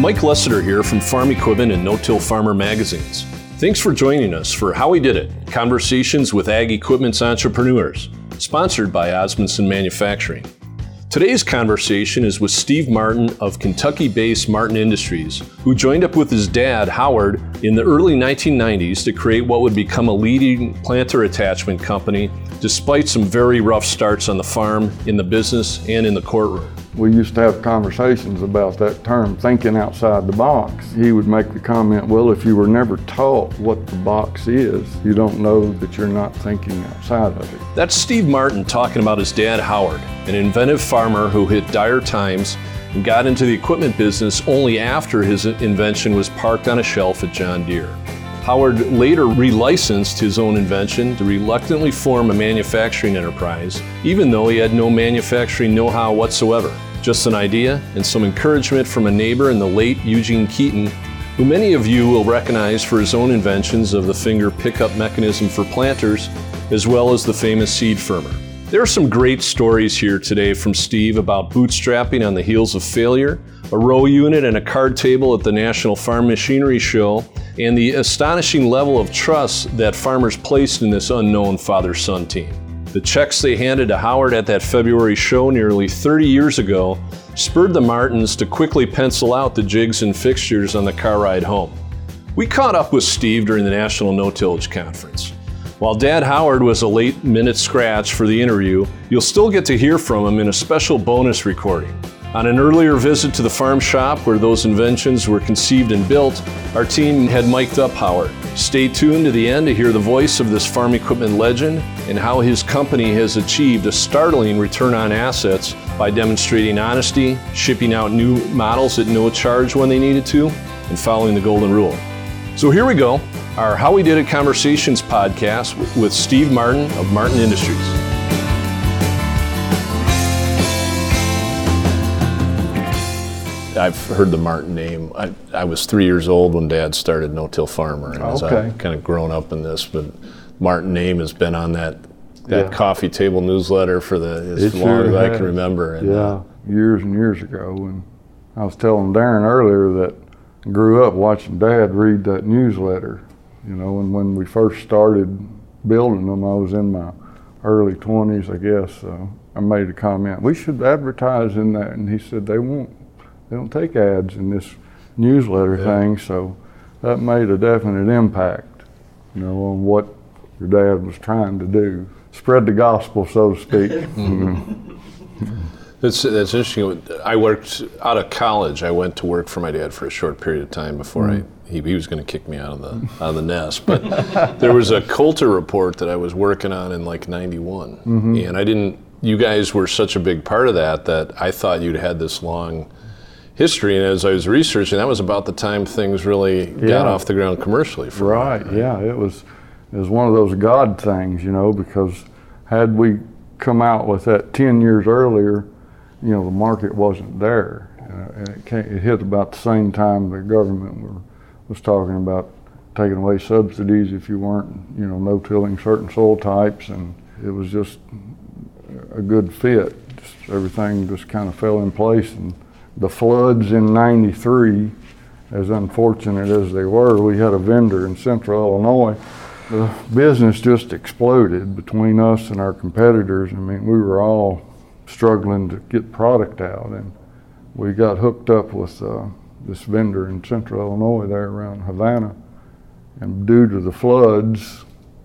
Mike Lessiter here from Farm Equipment and No Till Farmer magazines. Thanks for joining us for How We Did It Conversations with Ag Equipment's Entrepreneurs, sponsored by Osmundson Manufacturing. Today's conversation is with Steve Martin of Kentucky based Martin Industries, who joined up with his dad, Howard, in the early 1990s to create what would become a leading planter attachment company, despite some very rough starts on the farm, in the business, and in the courtroom we used to have conversations about that term, thinking outside the box. He would make the comment, well, if you were never taught what the box is, you don't know that you're not thinking outside of it. That's Steve Martin talking about his dad, Howard, an inventive farmer who hit dire times and got into the equipment business only after his invention was parked on a shelf at John Deere. Howard later relicensed his own invention to reluctantly form a manufacturing enterprise, even though he had no manufacturing know how whatsoever. Just an idea and some encouragement from a neighbor in the late Eugene Keeton, who many of you will recognize for his own inventions of the finger pickup mechanism for planters, as well as the famous seed firmer. There are some great stories here today from Steve about bootstrapping on the heels of failure, a row unit and a card table at the National Farm Machinery Show, and the astonishing level of trust that farmers placed in this unknown father son team. The checks they handed to Howard at that February show nearly 30 years ago spurred the Martins to quickly pencil out the jigs and fixtures on the car ride home. We caught up with Steve during the National No Tillage Conference. While Dad Howard was a late minute scratch for the interview, you'll still get to hear from him in a special bonus recording. On an earlier visit to the farm shop where those inventions were conceived and built, our team had mic'd up Howard. Stay tuned to the end to hear the voice of this farm equipment legend and how his company has achieved a startling return on assets by demonstrating honesty, shipping out new models at no charge when they needed to, and following the golden rule. So here we go, our How We Did It Conversations podcast with Steve Martin of Martin Industries. I've heard the Martin name. I, I was three years old when Dad started No Till Farmer, and as okay. I've kind of grown up in this, but Martin name has been on that that yeah. coffee table newsletter for the as it long sure as has. I can remember. And, yeah, uh, years and years ago. And I was telling Darren earlier that I grew up watching Dad read that newsletter. You know, and when we first started building them, I was in my early 20s, I guess. So I made a comment, we should advertise in that. And he said, they won't they don't take ads in this newsletter yeah. thing, so that made a definite impact, you know, on what your dad was trying to do. Spread the gospel, so to speak. mm-hmm. That's, that's interesting. I worked out of college. I went to work for my dad for a short period of time before mm-hmm. I he, he was going to kick me out of the out of the nest. But there was a Coulter report that I was working on in like '91, mm-hmm. and I didn't. You guys were such a big part of that that I thought you'd had this long history. And as I was researching, that was about the time things really yeah. got off the ground commercially. right. right. Yeah. It was. It was one of those God things, you know, because had we come out with that 10 years earlier, you know, the market wasn't there. Uh, and it, came, it, hit about the same time the government were, was talking about taking away subsidies if you weren't, you know, no-tilling certain soil types, and it was just a good fit. Just everything just kind of fell in place, and the floods in 93, as unfortunate as they were, we had a vendor in central Illinois. The business just exploded between us and our competitors. I mean, we were all struggling to get product out, and we got hooked up with uh, this vendor in central Illinois there around Havana. And due to the floods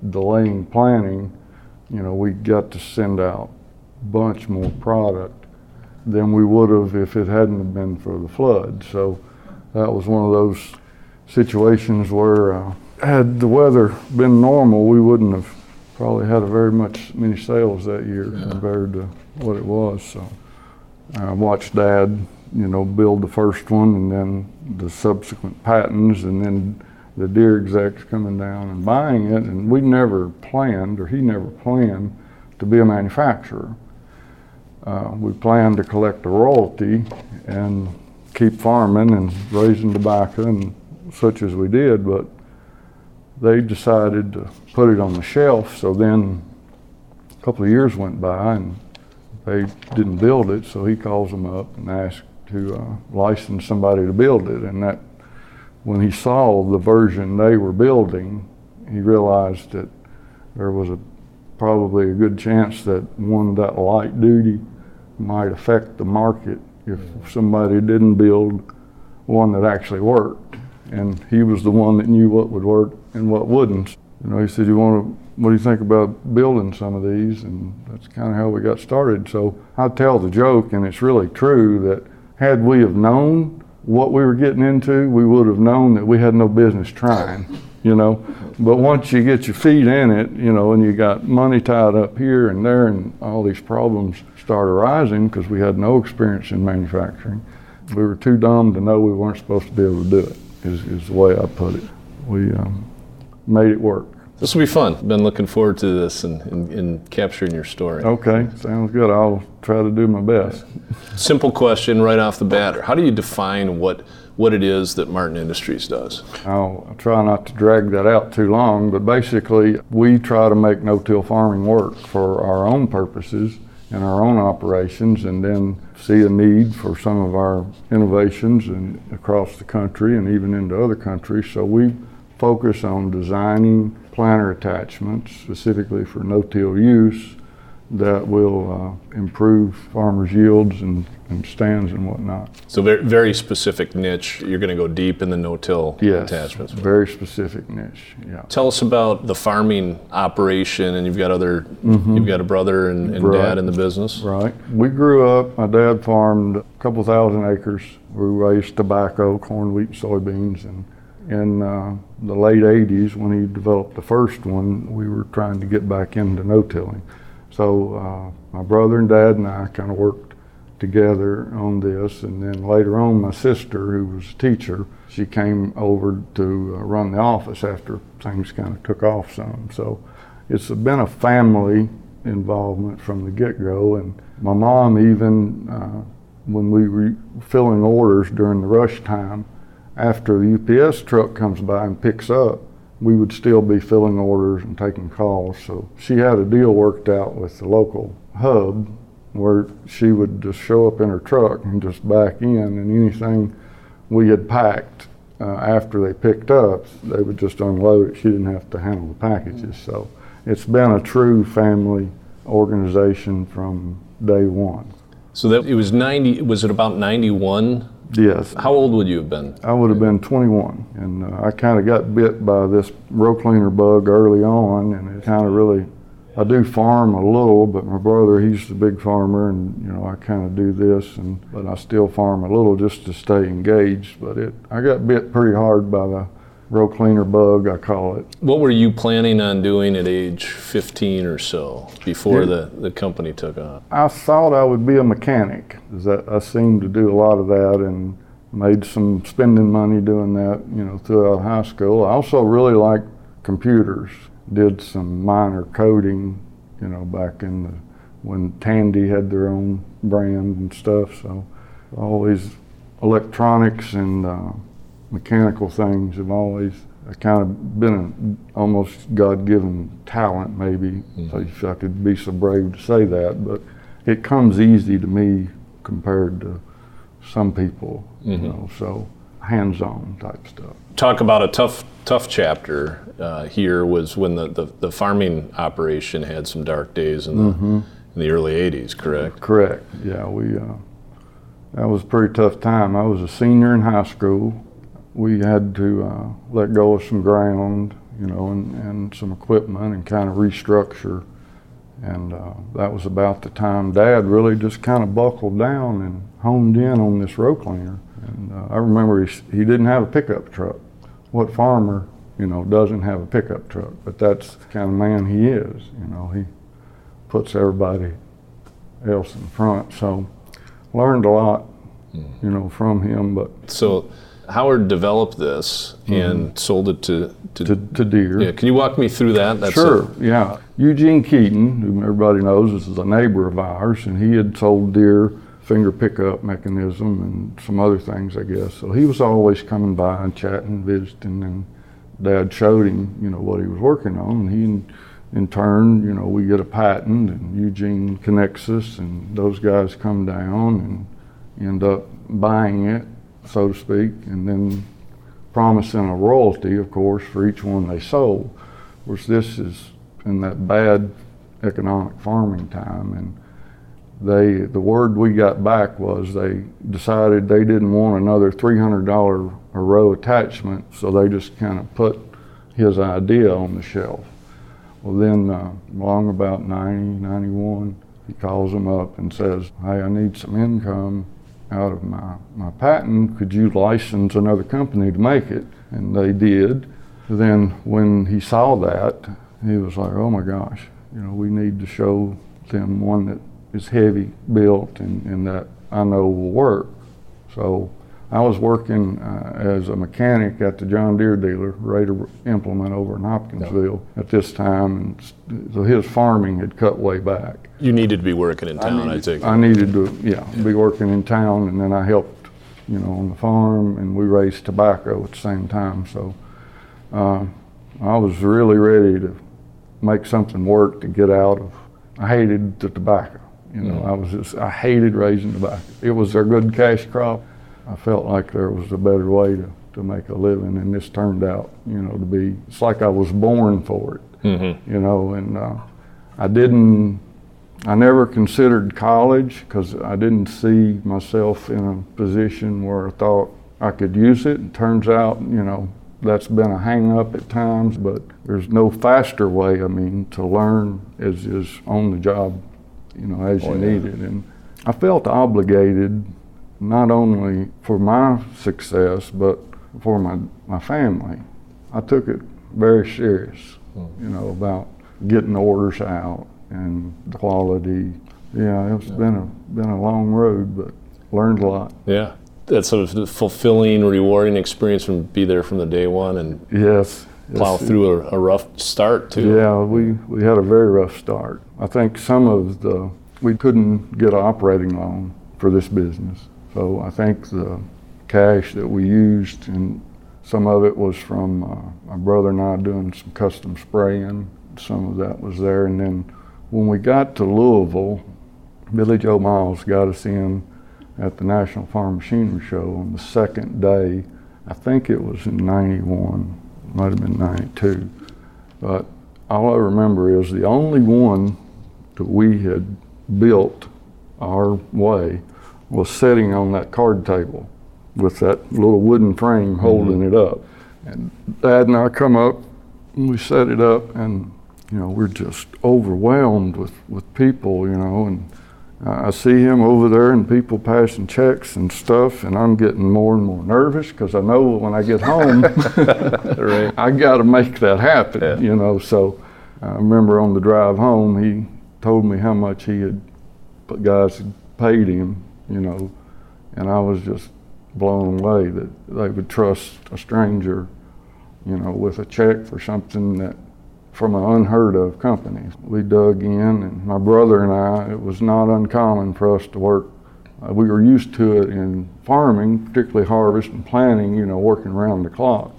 delaying planning, you know, we got to send out a bunch more product than we would have if it hadn't been for the flood. So that was one of those situations where uh, had the weather been normal, we wouldn't have probably had a very much many sales that year yeah. compared to what it was. So I watched Dad, you know, build the first one and then the subsequent patents and then the Deere execs coming down and buying it. And we never planned, or he never planned, to be a manufacturer. Uh, we planned to collect a royalty and keep farming and raising tobacco and such as we did, but they decided to put it on the shelf. So then a couple of years went by and they didn't build it. So he calls them up and asks to uh, license somebody to build it. And that, when he saw the version they were building, he realized that there was a probably a good chance that one that light duty might affect the market if somebody didn't build one that actually worked. And he was the one that knew what would work and what wouldn't. You know, he said, "You want to? What do you think about building some of these?" And that's kind of how we got started. So I tell the joke, and it's really true that had we have known what we were getting into, we would have known that we had no business trying. You know, but once you get your feet in it, you know, and you got money tied up here and there, and all these problems start arising because we had no experience in manufacturing. We were too dumb to know we weren't supposed to be able to do it. Is, is the way I put it. We um, made it work. This will be fun. Been looking forward to this and, and, and, capturing your story. Okay, sounds good. I'll try to do my best. Simple question right off the bat. How do you define what what it is that Martin Industries does? I'll, I'll try not to drag that out too long, but basically, we try to make no-till farming work for our own purposes and our own operations, and then see a need for some of our innovations and across the country and even into other countries. So we focus on designing planter attachments specifically for no-till use that will uh, improve farmers' yields and, and, stands and whatnot. So very, very specific niche. You're going to go deep in the no-till yes, attachments. very specific niche. Yeah. Tell us about the farming operation, and you've got other. Mm-hmm. You've got a brother and, and right. dad in the business. Right. We grew up. My dad farmed a couple thousand acres. We raised tobacco, corn, wheat, soybeans, and in uh, the late 80s when he developed the first one, we were trying to get back into no-tilling. So uh, my brother and dad and I kind of worked together on this, and then later on, my sister, who was a teacher, she came over to uh, run the office after things kind of took off some. So it's been a family involvement from the get-go, and my mom even, uh, when we were filling orders during the rush time, after the UPS truck comes by and picks up, we would still be filling orders and taking calls. So she had a deal worked out with the local hub where she would just show up in her truck and just back in, and anything we had packed uh, after they picked up, they would just unload it. She didn't have to handle the packages. So it's been a true family organization from day one. So that it was 90, was it about 91 Yes. How old would you have been? I would have been 21, and uh, I kind of got bit by this row cleaner bug early on, and it kind of really. I do farm a little, but my brother, he's the big farmer, and you know I kind of do this, and but I still farm a little just to stay engaged. But it, I got bit pretty hard by the row cleaner bug, I call it. What were you planning on doing at age 15 or so before yeah. the, the company took off? I thought I would be a mechanic. I seemed to do a lot of that and made some spending money doing that, you know, throughout high school. I also really liked computers. Did some minor coding, you know, back in the when Tandy had their own brand and stuff. So all these electronics and uh, mechanical things have always kind of been an almost God-given talent, maybe, mm-hmm. if I could be so brave to say that. But it comes easy to me compared to some people, mm-hmm. you know. So hands-on type stuff. Talk about a tough, tough chapter uh, here was when the, the, the, farming operation had some dark days in the mm-hmm. in the early '80s. Correct. Correct. Yeah, we. Uh, that was a pretty tough time. I was a senior in high school we had to uh, let go of some ground, you know, and, and some equipment and kind of restructure. And uh, that was about the time Dad really just kind of buckled down and honed in on this row cleaner. And uh, I remember he, he didn't have a pickup truck. What farmer, you know, doesn't have a pickup truck? But that's the kind of man he is. You know, he puts everybody else in front. So learned a lot, hmm. you know, from him. But so Howard developed this mm-hmm. and sold it to, to, to to Deere. Yeah, can you walk me through that? That's sure. A, yeah, Eugene Keeton, whom everybody knows, this is a neighbor of ours, and he had sold Deere finger pickup mechanism and some other things, I guess. So he was always coming by and chatting, visiting, and Dad showed him, you know, what he was working on, and he. In, in turn, you know, we get a patent, and Eugene connects us, and those guys come down, and end up buying it, so to speak, and then promising a royalty, of course, for each one they sold. Of course, this is in that bad economic farming time, and they the word we got back was they decided they didn't want another $300 a row attachment, so they just kind of put his idea on the shelf. Well, then, uh, along about 90, 91, he calls them up and says, Hey, I need some income out of my, my patent. Could you license another company to make it? And they did. Then, when he saw that, he was like, Oh my gosh, you know, we need to show them one that is heavy built and, and that I know will work. So I was working uh, as a mechanic at the John Deere dealer, Raider Implement over in Hopkinsville at this time, and so his farming had cut way back. You needed to be working in town, I, needed, take it. I needed to, yeah, be working in town, and then I helped, you know, on the farm, and we raised tobacco at the same time. So uh, I was really ready to make something work to get out of. I hated the tobacco. You know, Mm. I was just I hated raising tobacco. It was a good cash crop. I felt like there was a better way to, to make a living, and this turned out, you know, to be. It's like I was born for it. Mm-hmm. You know, and uh, I didn't. I never considered college because I didn't see myself in a position where I thought I could use it. It turns out, you know, that's been a hang up at times, but there's no faster way, I mean, to learn as is on the job, you know, as Oh, you yeah. need it. And I felt obligated not only for my success, but for my, my family. I took it very serious, you know, about getting orders out and the quality. Yeah, it's been a been a long road, but learned a lot. Yeah. That's sort of a fulfilling, rewarding experience from be there from the day one and Yes. plow through a, a rough start too. Yeah, we, we had a very rough start. I think some of the, we couldn't get an operating loan for this business. So I think the cash that we used, and some of it was from uh, my brother and I doing some custom spraying. Some of that was there. And then when we got to Louisville, Billy Joe Miles got us in at the National Farm Machinery Show on the second day. I think it was in 91, might have been 92. But all I remember is the only one that we had built our way was sitting on that card table with that little wooden frame mm-hmm. holding it up. And Dad and I come up and we set it up and you know we're just overwhelmed with, with people, you know, and I see him over there and people passing checks and stuff, and I'm getting more and more nervous because I know when I get home, Right. I got to make that happen, Yeah. you know. So I remember on the drive home, he told me how much he had, guys had paid him, you know, and I was just blown away that they would trust a stranger, you know, with a check for something that from an unheard of company. We dug in, and my brother and I, it was not uncommon for us to work. Uh, we were used to it in farming, particularly harvest and planting, you know, working around the clock.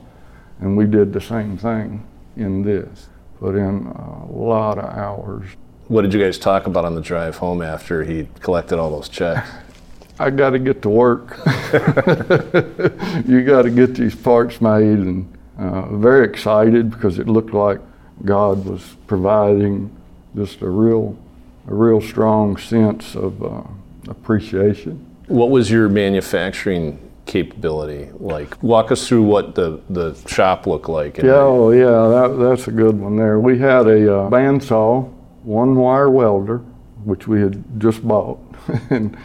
And we did the same thing in this. Put in a lot of hours. What did you guys talk about on the drive home after he collected all those checks? I got to get to work. you got to get these parts made, and uh, very excited because it looked like God was providing just a real, a real strong sense of uh, appreciation. What was your manufacturing capability like? Walk us through what the, the shop looked like. Yeah, oh yeah, that, that's a good one there. We had a uh, bandsaw, one wire welder, which we had just bought, and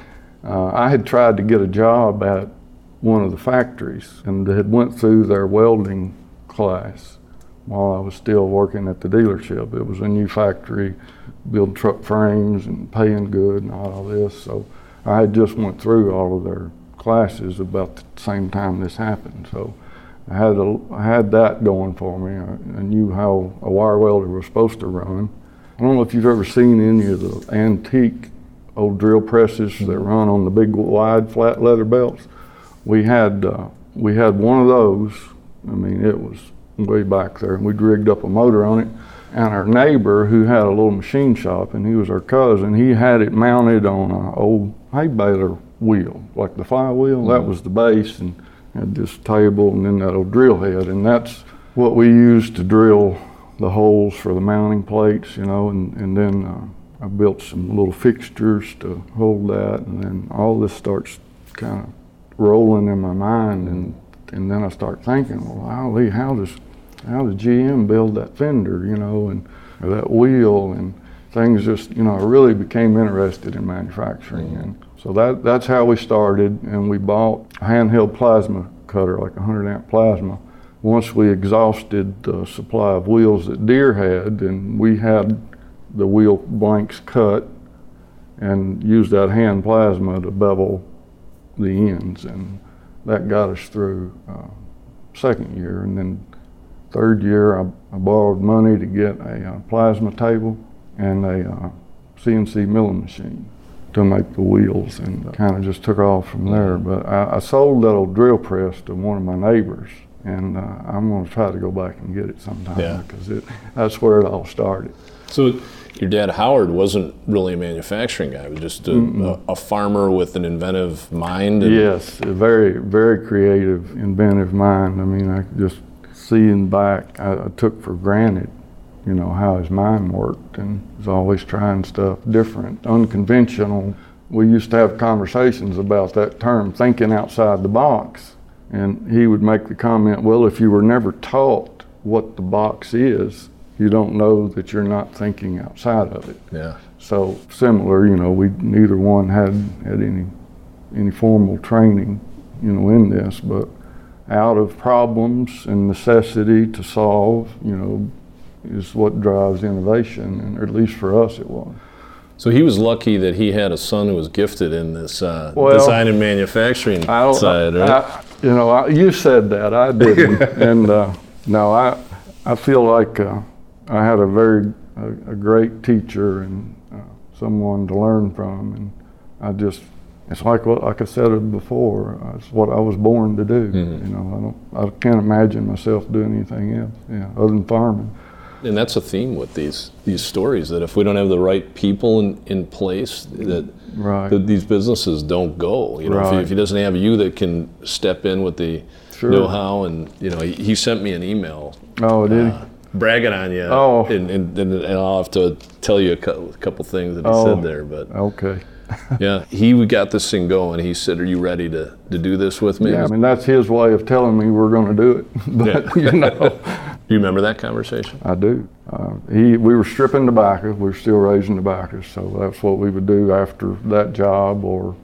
uh, I had tried to get a job at one of the factories and had went through their welding class while I was still working at the dealership. It was a new factory, build truck frames and paying good and all this. So I had just went through all of their classes about the same time this happened. So I had a, I had that going for me. I, I knew how a wire welder was supposed to run. I don't know if you've ever seen any of the antique old drill presses that run on the big wide flat leather belts. We had uh, we had one of those. I mean, it was way back there, and we'd rigged up a motor on it. And our neighbor, who had a little machine shop, and he was our cousin, he had it mounted on an old hay baler wheel, like the flywheel. That was the base, and had this table, and then that old drill head, and that's what we used to drill the holes for the mounting plates, you know, and, and then uh, I built some little fixtures to hold that, and then all this starts kind of rolling in my mind, and and then I start thinking, well, golly, how does how does GM build that fender, you know, and that wheel, and things just, you know, I really became interested in manufacturing, and so that that's how we started, and we bought a handheld plasma cutter, like a 100 amp plasma. Once we exhausted the supply of wheels that Deere had, and we had the wheel blanks cut, and used that hand plasma to bevel the ends, and that got us through uh, second year, and then third year I, I borrowed money to get a uh, plasma table and a uh, CNC milling machine to make the wheels, and kind of just took off from there. But I, I, sold that old drill press to one of my neighbors, and uh, I'm going to try to go back and get it sometime Yeah. because it, that's where it all started. So your dad Howard wasn't really a manufacturing guy; he was just a, a, a farmer with an inventive mind. and- Yes, a very, very creative, inventive mind. I mean, I just seeing back, I, I took for granted, you know, how his mind worked and was always trying stuff different, unconventional. We used to have conversations about that term, thinking outside the box. And he would make the comment, well, if you were never taught what the box is, you don't know that you're not thinking outside of it. Yeah. So similar, you know, we neither one had had any any formal training, you know, in this, but out of problems and necessity to solve, you know, is what drives innovation, and or at least for us it was. So he was lucky that he had a son who was gifted in this uh, Well, design and manufacturing side, right? I, you know, I, you said that I didn't, and uh, no, I I feel like uh, I had a very a, a great teacher and uh, someone to learn from, and I just it's like what like I said before, uh, it's what I was born to do. Mhm. You know, I don't I can't imagine myself doing anything else, yeah, other than farming. and that's a theme with these these stories that if we don't have the right people in, in place, that, Right. that these businesses don't go. You know, if, he, if he doesn't have you that can step in with the Sure. know-how, and you know, he, he sent me an email Oh, did he? uh, bragging on you. Oh. and, and, and, I'll have to tell you a couple things that he Oh. said there, but. Okay. Yeah, he got this thing going. He said, "Are you ready to, to do this with me?" Yeah, I mean that's his way of telling me we're going to do it. but Yeah. you know. Do you remember that conversation? I do. Uh, he, we were stripping tobacco. We were still raising tobacco, so that's what we would do after that job, or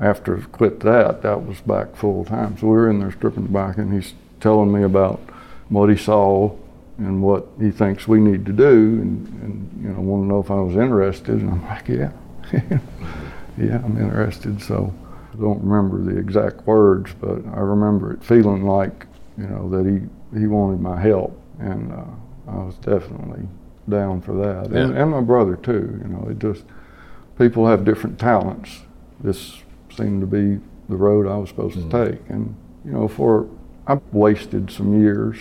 after quit that. That was back full time. So we were in there stripping tobacco, and he's telling me about what he saw and what he thinks we need to do, and, and you know, want to know if I was interested. And I'm like, yeah, yeah, I'm interested. So I don't remember the exact words, but I remember it feeling like, you know, that he he wanted my help, and uh, I was definitely down for that, and, Yeah. and my brother too. You know, it just people have different talents. This seemed to be the road I was supposed Mhm. to take, and you know, for I wasted some years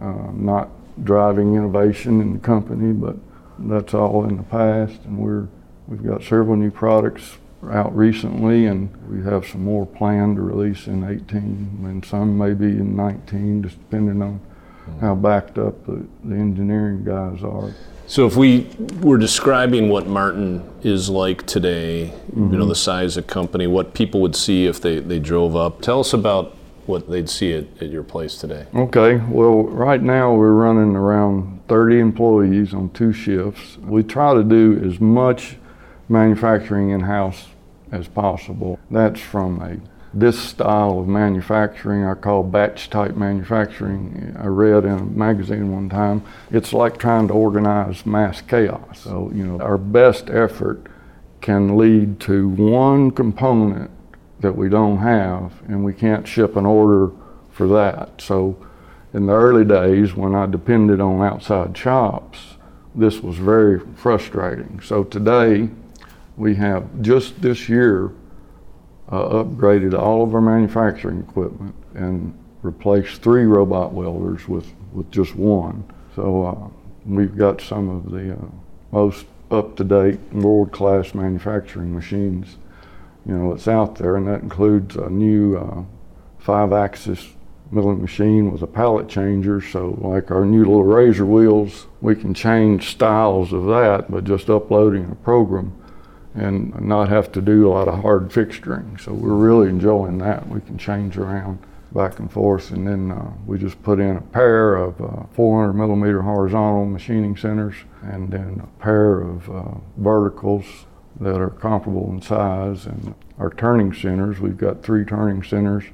uh, not driving innovation in the company, but that's all in the past, and we're we've got several new products out recently, and we have some more planned to release in 18, and some maybe in 19, just depending on how mm-hmm. backed up the, the engineering guys are. So, if we were describing what Martin is like today, you know, mm-hmm. the size of company, what people would see if they, they drove up, tell us about what they'd see at, at your place today. Okay, well, right now we're running around 30 employees on two shifts. We try to do as much manufacturing in house as possible. That's from a this style of manufacturing I call batch type manufacturing. I read in a magazine one time, it's like trying to organize mass chaos. So, you know, our best effort can lead to one component that we don't have and we can't ship an order for that. So in the early days when I depended on outside shops, this was very frustrating. So today we have just this year uh, upgraded all of our manufacturing equipment and replaced three robot welders with, with just one. So uh, we've got some of the uh, most up-to-date, world-class manufacturing machines you know, that's out there, and that includes a new uh, five-axis milling machine with a pallet changer. So, like our new little razor wheels, we can change styles of that by just uploading a program and not have to do a lot of hard fixturing. So, we're really enjoying that. We can change around back and forth, and then uh, we just put in a pair of uh, 400 millimeter horizontal machining centers and then a pair of uh, verticals that are comparable in size. And our turning centers, we've got three turning centers.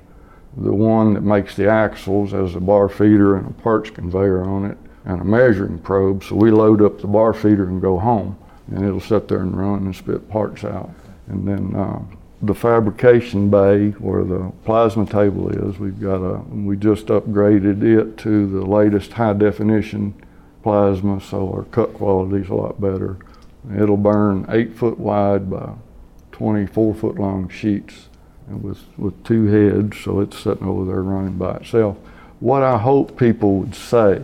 The one that makes the axles has a bar feeder and a parts conveyor on it and a measuring probe. So we load up the bar feeder and go home, and it'll sit there and run and spit parts out. And then uh, the fabrication bay where the plasma table is, we've got a, we just upgraded it to the latest high definition plasma, so our cut quality is a lot better. It'll burn eight foot wide by 24 foot long sheets and with, with two heads, so it's sitting over there running by itself. What I hope people would say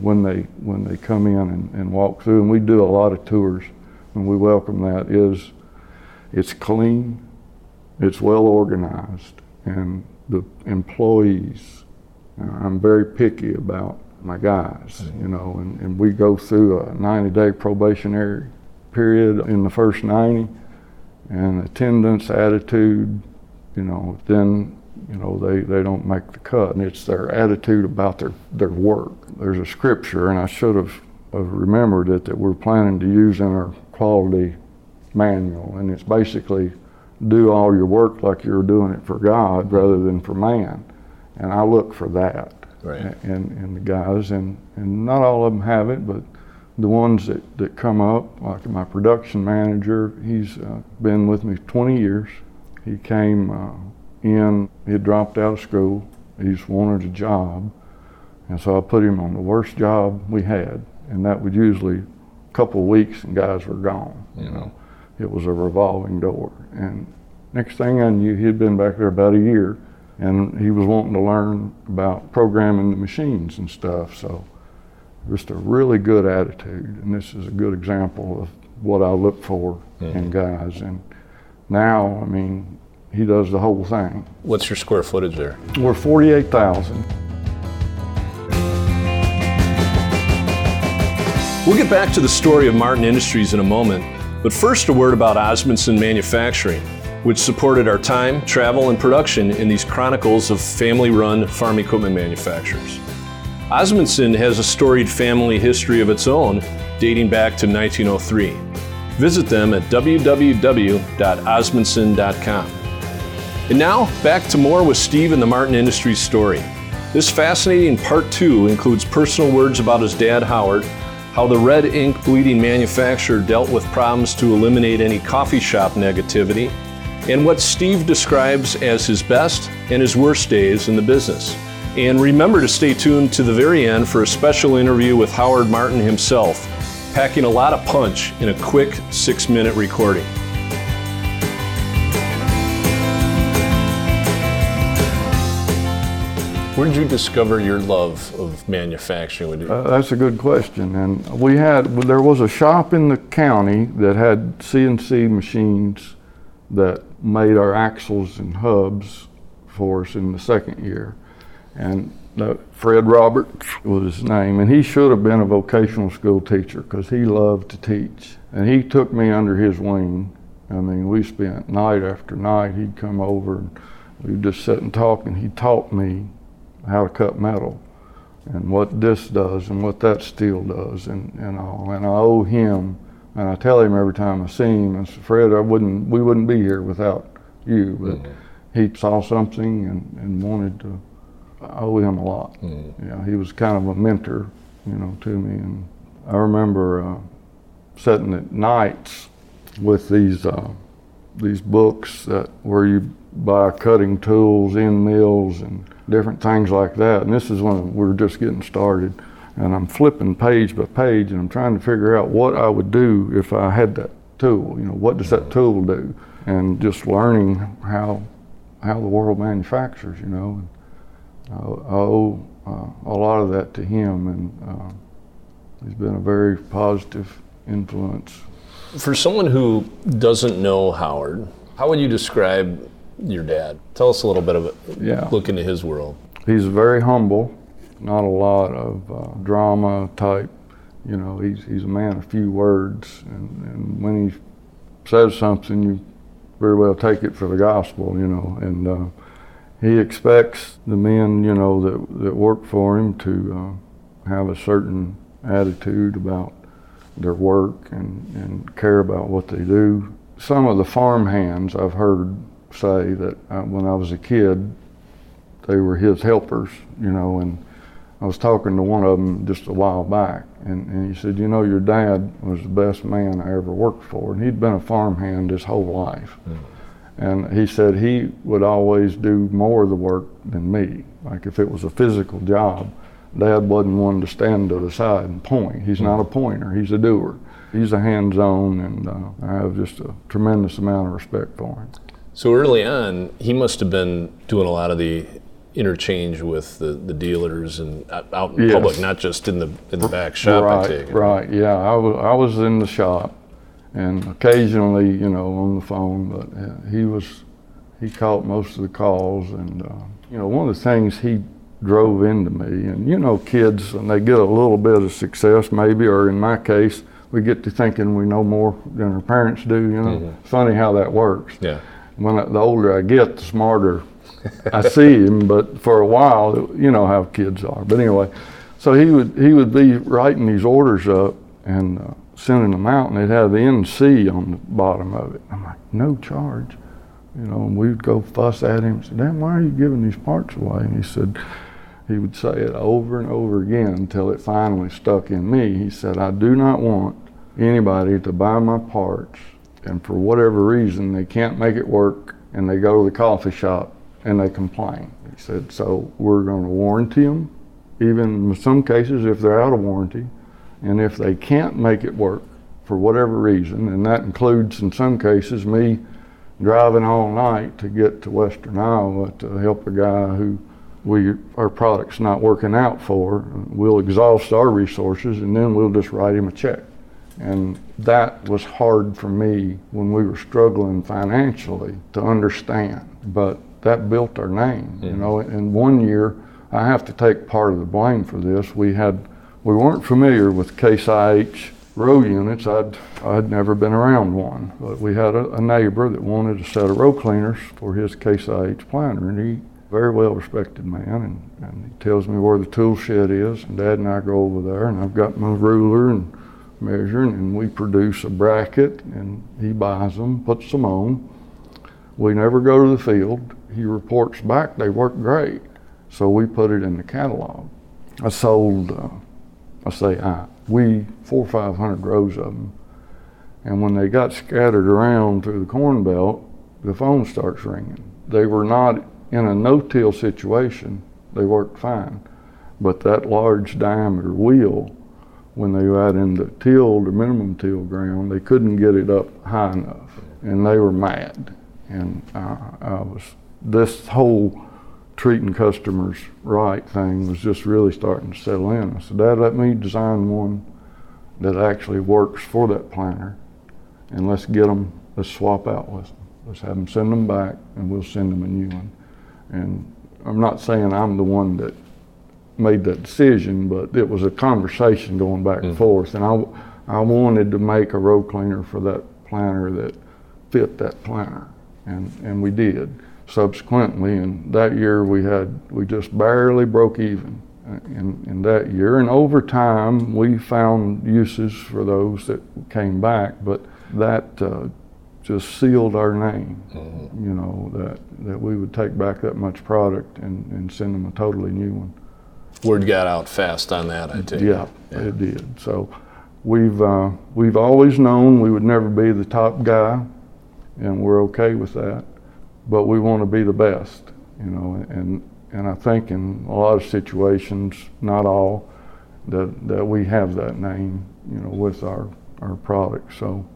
when they, when they come in and, and walk through, and we do a lot of tours and we welcome that, is it's clean, it's well organized, and the employees, I'm very picky about my guys, you know, and, and we go through a 90 day probationary period in the first 90 and attendance, attitude, you know, then, you know, they, they don't make the cut. And it's their attitude about their, their work. There's a scripture, and I should have, have remembered it, that we're planning to use in our quality manual. And it's basically do all your work like you're doing it for God rather than for man. And I look for that Right. in, in the guys. And, and not all of them have it, but the ones that, that come up, like my production manager, he's uh, been with me 20 years. He came uh, in, he had dropped out of school, he just wanted a job. And so I put him on the worst job we had, and that was usually a couple of weeks and guys were gone, you know. It was a revolving door. And next thing I knew, he'd been back there about a year, and he was wanting to learn about programming the machines and stuff. So just a really good attitude, and this is a good example of what I look for in mm-hmm. guys. And now, I mean, he does the whole thing. What's your square footage there? We're 48,000. We'll get back to the story of Martin Industries in a moment, but first a word about Osmundson Manufacturing, which supported our time, travel, and production in these chronicles of family run farm equipment manufacturers. Osmundson has a storied family history of its own dating back to 1903. Visit them at www.osmundson.com. And now, back to more with Steve and the Martin Industries story. This fascinating part two includes personal words about his dad, Howard, how the red ink bleeding manufacturer dealt with problems to eliminate any coffee shop negativity, and what Steve describes as his best and his worst days in the business. And remember to stay tuned to the very end for a special interview with Howard Martin himself, packing a lot of punch in a quick six minute recording. Where did you discover your love of manufacturing? Uh, that's a good question. And we had, well, there was a shop in the county that had CNC machines that made our axles and hubs for us in the second year. And uh, Fred Roberts was his name, and he should have been a vocational school teacher because he loved to teach. And he took me under his wing. I mean, we spent night after night. He'd come over and we'd just sit and talk, and he taught me how to cut metal and what this does and what that steel does and, and all. And I owe him, and I tell him every time I see him, I said, Fred, I wouldn't, we wouldn't be here without you. But he saw something and, and wanted to, I owe him a lot. Yeah, he was kind of a mentor, you know, to me. And I remember uh, sitting at nights with these uh, these books that where you buy cutting tools, end mills, and different things like that. And this is when we were just getting started. And I'm flipping page by page, and I'm trying to figure out what I would do if I had that tool. You know, what does that tool do? And just learning how how the world manufactures. You know, and I, I owe uh, a lot of that to him, and uh, he's been a very positive influence For someone who doesn't know Howard, How would you describe your dad? Tell us a little bit of it. Yeah. Look into his world. He's very humble, not a lot of uh, drama type. You know, he's, he's a man of few words, and, and when he says something, you very well take it for the gospel, you know. And uh, he expects the men, you know, that, that work for him to uh, have a certain attitude about their work and, and care about what they do. Some of the farm hands I've heard say that uh, when I was a kid, they were his helpers, you know, and I was talking to one of them just a while back, and, and he said, You know, your dad was the best man I ever worked for, and he'd been a farmhand his whole life. Mm. And he said he would always do more of the work than me. Like if it was a physical job, Dad wasn't one to stand to the side and point. He's not a pointer, he's a doer. He's a hands on, and uh, I have just a tremendous amount of respect for him. So early on, he must have been doing a lot of the interchange with the, the dealers and out in yes. public, not just in the in the back shop. Right, right. Yeah, I was I was in the shop, and occasionally, you know, on the phone. But uh, he was he caught most of the calls, and uh, you know, one of the things he drove into me. And you know, kids, and they get a little bit of success, maybe, or in my case, we get to thinking we know more than our parents do. You know, mm-hmm. funny how that works. Yeah. When I, the older I get, the smarter I see him. But for a while, you know how kids are. But anyway, so he would he would be writing these orders up and uh, sending them out, and they'd have the NC on the bottom of it. I'm like, no charge. You know, and we'd go fuss at him. Say, "Damn, why are you giving these parts away?" And he said, he would say it over and over again until it finally stuck in me. He said, I do not want anybody to buy my parts and for whatever reason they can't make it work and they go to the coffee shop and they complain. He said, so we're going to warranty them, even in some cases if they're out of warranty. And if they can't make it work for whatever reason, and that includes in some cases me driving all night to get to Western Iowa to help a guy who we our product's not working out for, we'll exhaust our resources and then we'll just write him a check. And that was hard for me when we were struggling financially to understand. But that built our name, you know. And one year, I have to take part of the blame for this. We had we weren't familiar with Case IH row units. I'd I'd never been around one, but we had a, a neighbor that wanted a set of row cleaners for his Case IH planter, and he very well respected man, and, and he tells me where the tool shed is, and Dad and I go over there, and I've got my ruler and measuring, and we produce a bracket, and he buys them, puts them on. We never go to the field. He reports back they work great, so we put it in the catalog. I sold, uh, I say I, we four or five hundred rows of them, and when they got scattered around through the corn belt, the phone starts ringing. They were not in a no-till situation, they worked fine. But that large diameter wheel, when they were out in the tilled or minimum till ground, they couldn't get it up high enough, and they were mad. And uh, I was this whole treating customers right thing was just really starting to settle in. I said, Dad, let me design one that actually works for that planter, and let's get them. Let's swap out with them. Let's have them send them back, and we'll send them a new one. And I'm not saying I'm the one that made that decision, but it was a conversation going back mm and forth. And I, I wanted to make a row cleaner for that planter that fit that planter, and, and we did subsequently. And that year we had, we just barely broke even in, in that year. And over time, we found uses for those that came back, but that uh, just sealed our name. Mm-hmm. You know that that we would take back that much product and, and send them a totally new one. Word got out fast on that, I think. Yeah, yeah. it did. So we've uh, we've always known we would never be the top guy, and we're okay with that. But we want to be the best, you know. And and I think in a lot of situations, not all, that that we have that name, you know, with our our product. So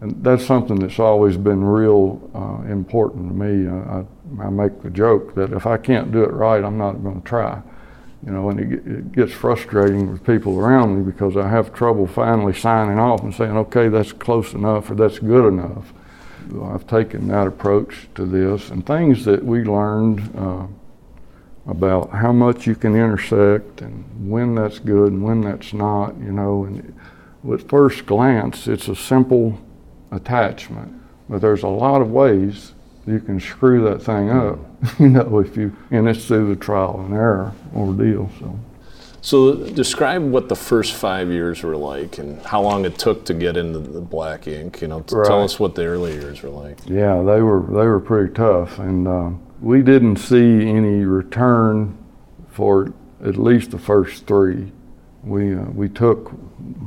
and that's something that's always been real uh, important to me. I, I, make the joke that if I can't do it right, I'm not going to try. You know, and it, it, gets frustrating with people around me because I have trouble finally signing off and saying, okay, that's close enough or that's good enough. I've taken that approach to this, and things that we learned uh, about how much you can intersect and when that's good and when that's not. You know, and at first glance, it's a simple attachment, but there's a lot of ways you can screw that thing up. You know, if you and it's through the trial and error ordeal. So. So describe what the first five years were like and how long it took to get into the black ink. You know, Right. tell us what the early years were like. Yeah, they were they were pretty tough, and uh, we didn't see any return for at least the first three. We uh, we took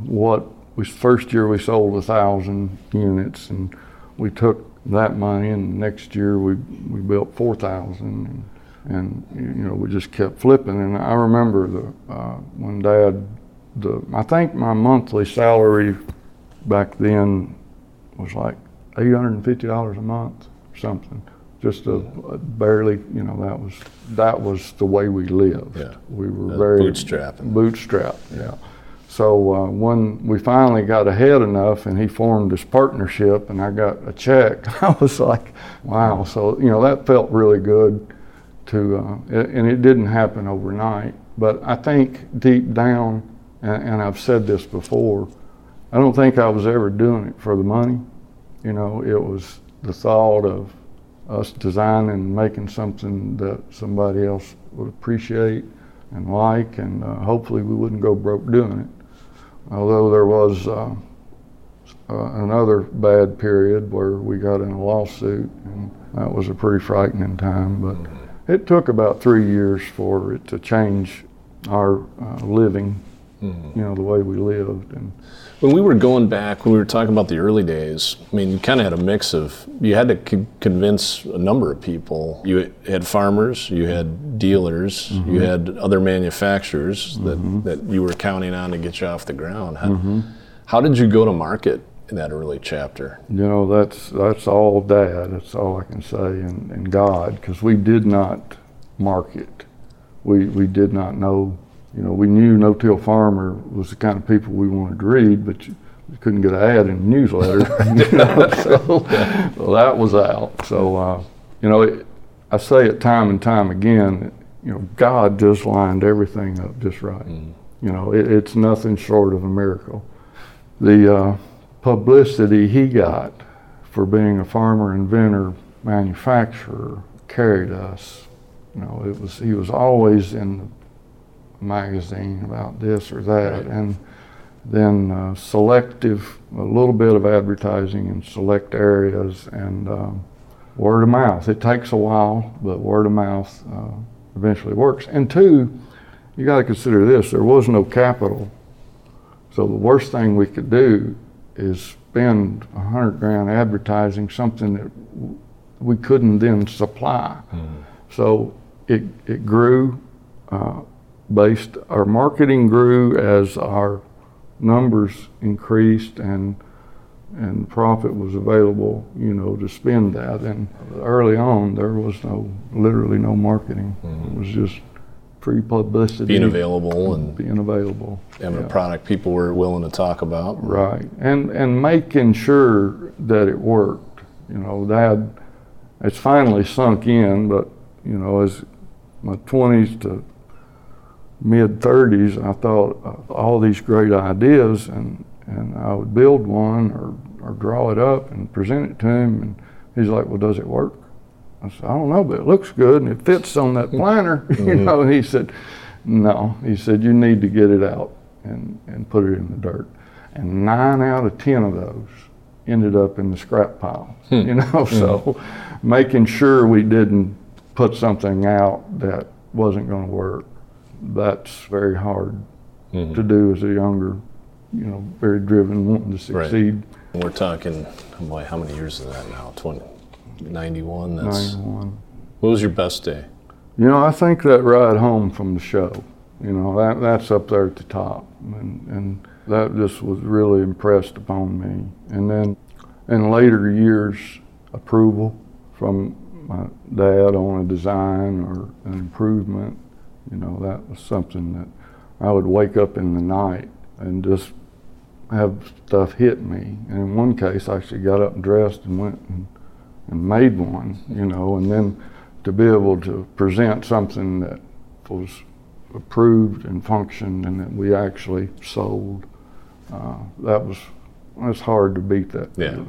what we first year we sold a thousand units, and we took that money, and next year we we built four thousand, and, you know we just kept flipping. And I remember the uh, when Dad, the I think my monthly salary back then was like eight hundred and fifty dollars a month, or something. Just a, a barely, you know, that was that was the way we lived. Yeah. We were Uh, very bootstrapping. Bootstrap, yeah. So uh, when we finally got ahead enough, and he formed this partnership, and I got a check, I was like, wow. So you know that felt really good. To uh, and it didn't happen overnight, but I think deep down, and, and I've said this before, I don't think I was ever doing it for the money. You know, it was the thought of us designing and making something that somebody else would appreciate and like, and uh, hopefully we wouldn't go broke doing it. Although there was uh, uh, another bad period where we got in a lawsuit, and that was a pretty frightening time. But it took about three years for it to change our uh, living, mm-hmm. you know, the way we lived. And When we were going back, when we were talking about the early days, I mean, you kind of had a mix of, you had to con- convince a number of people. You had farmers, you had dealers, you mm-hmm. had other manufacturers that, mm-hmm. that you were counting on to get you off the ground. How, how did you go to market in that early chapter? You know, that's that's all Dad. That's all I can say, and, and God, because we did not market. We we did not know. You know, we knew No Till Farmer was the kind of people we wanted to read, but you, you couldn't get an ad in the newsletter. you know, so well, that was out. So uh, you know, it, I say it time and time again. You know, God just lined everything up just right. You know, it, it's nothing short of a miracle the uh, publicity he got for being a farmer, inventor, manufacturer carried us. You know, it was he was always in the magazine about this or that, and then uh, selective, a little bit of advertising in select areas, and um, word of mouth. It takes a while, but word of mouth uh, eventually works. And two, you got to consider this: there was no capital so the worst thing we could do is spend a hundred grand advertising something that we couldn't then supply. So it, it grew uh, based, our marketing grew as our numbers increased and and profit was available, you know, to spend that. And early on, there was no, literally no marketing. It was just free publicity. Being available and Being available. having Yeah. a product people were willing to talk about. Right, and and making sure that it worked. You know, that it's finally sunk in, but you know, as my twenties to mid thirties, I thought all these great ideas, and and I would build one or or draw it up and present it to him, and he's like, "Well, does it work?" I said, "I don't know, but it looks good and it fits on that planner." you mm-hmm. know, and he said, "No," he said, "You need to get it out and and put it in the dirt." And nine out of ten of those ended up in the scrap pile. Hmm. You know, hmm. so making sure we didn't put something out that wasn't going to work. That's very hard mm-hmm. to do as a younger, you know, very driven, wanting to Right. succeed. We're talking, boy, how many years is that now? 20, 91? That's, 91. what was your best day? You know, I think that ride home from the show, you know, that, that's up there at the top. And, and that just was really impressed upon me. And then in later years, approval from my dad on a design or an improvement, you know, that was something that I would wake up in the night and just have stuff hit me. And in one case, I actually got up and dressed and went and and made one, you know, and then to be able to present something that was approved and functioned and that we actually sold, uh, that was that's hard to beat that. Yeah.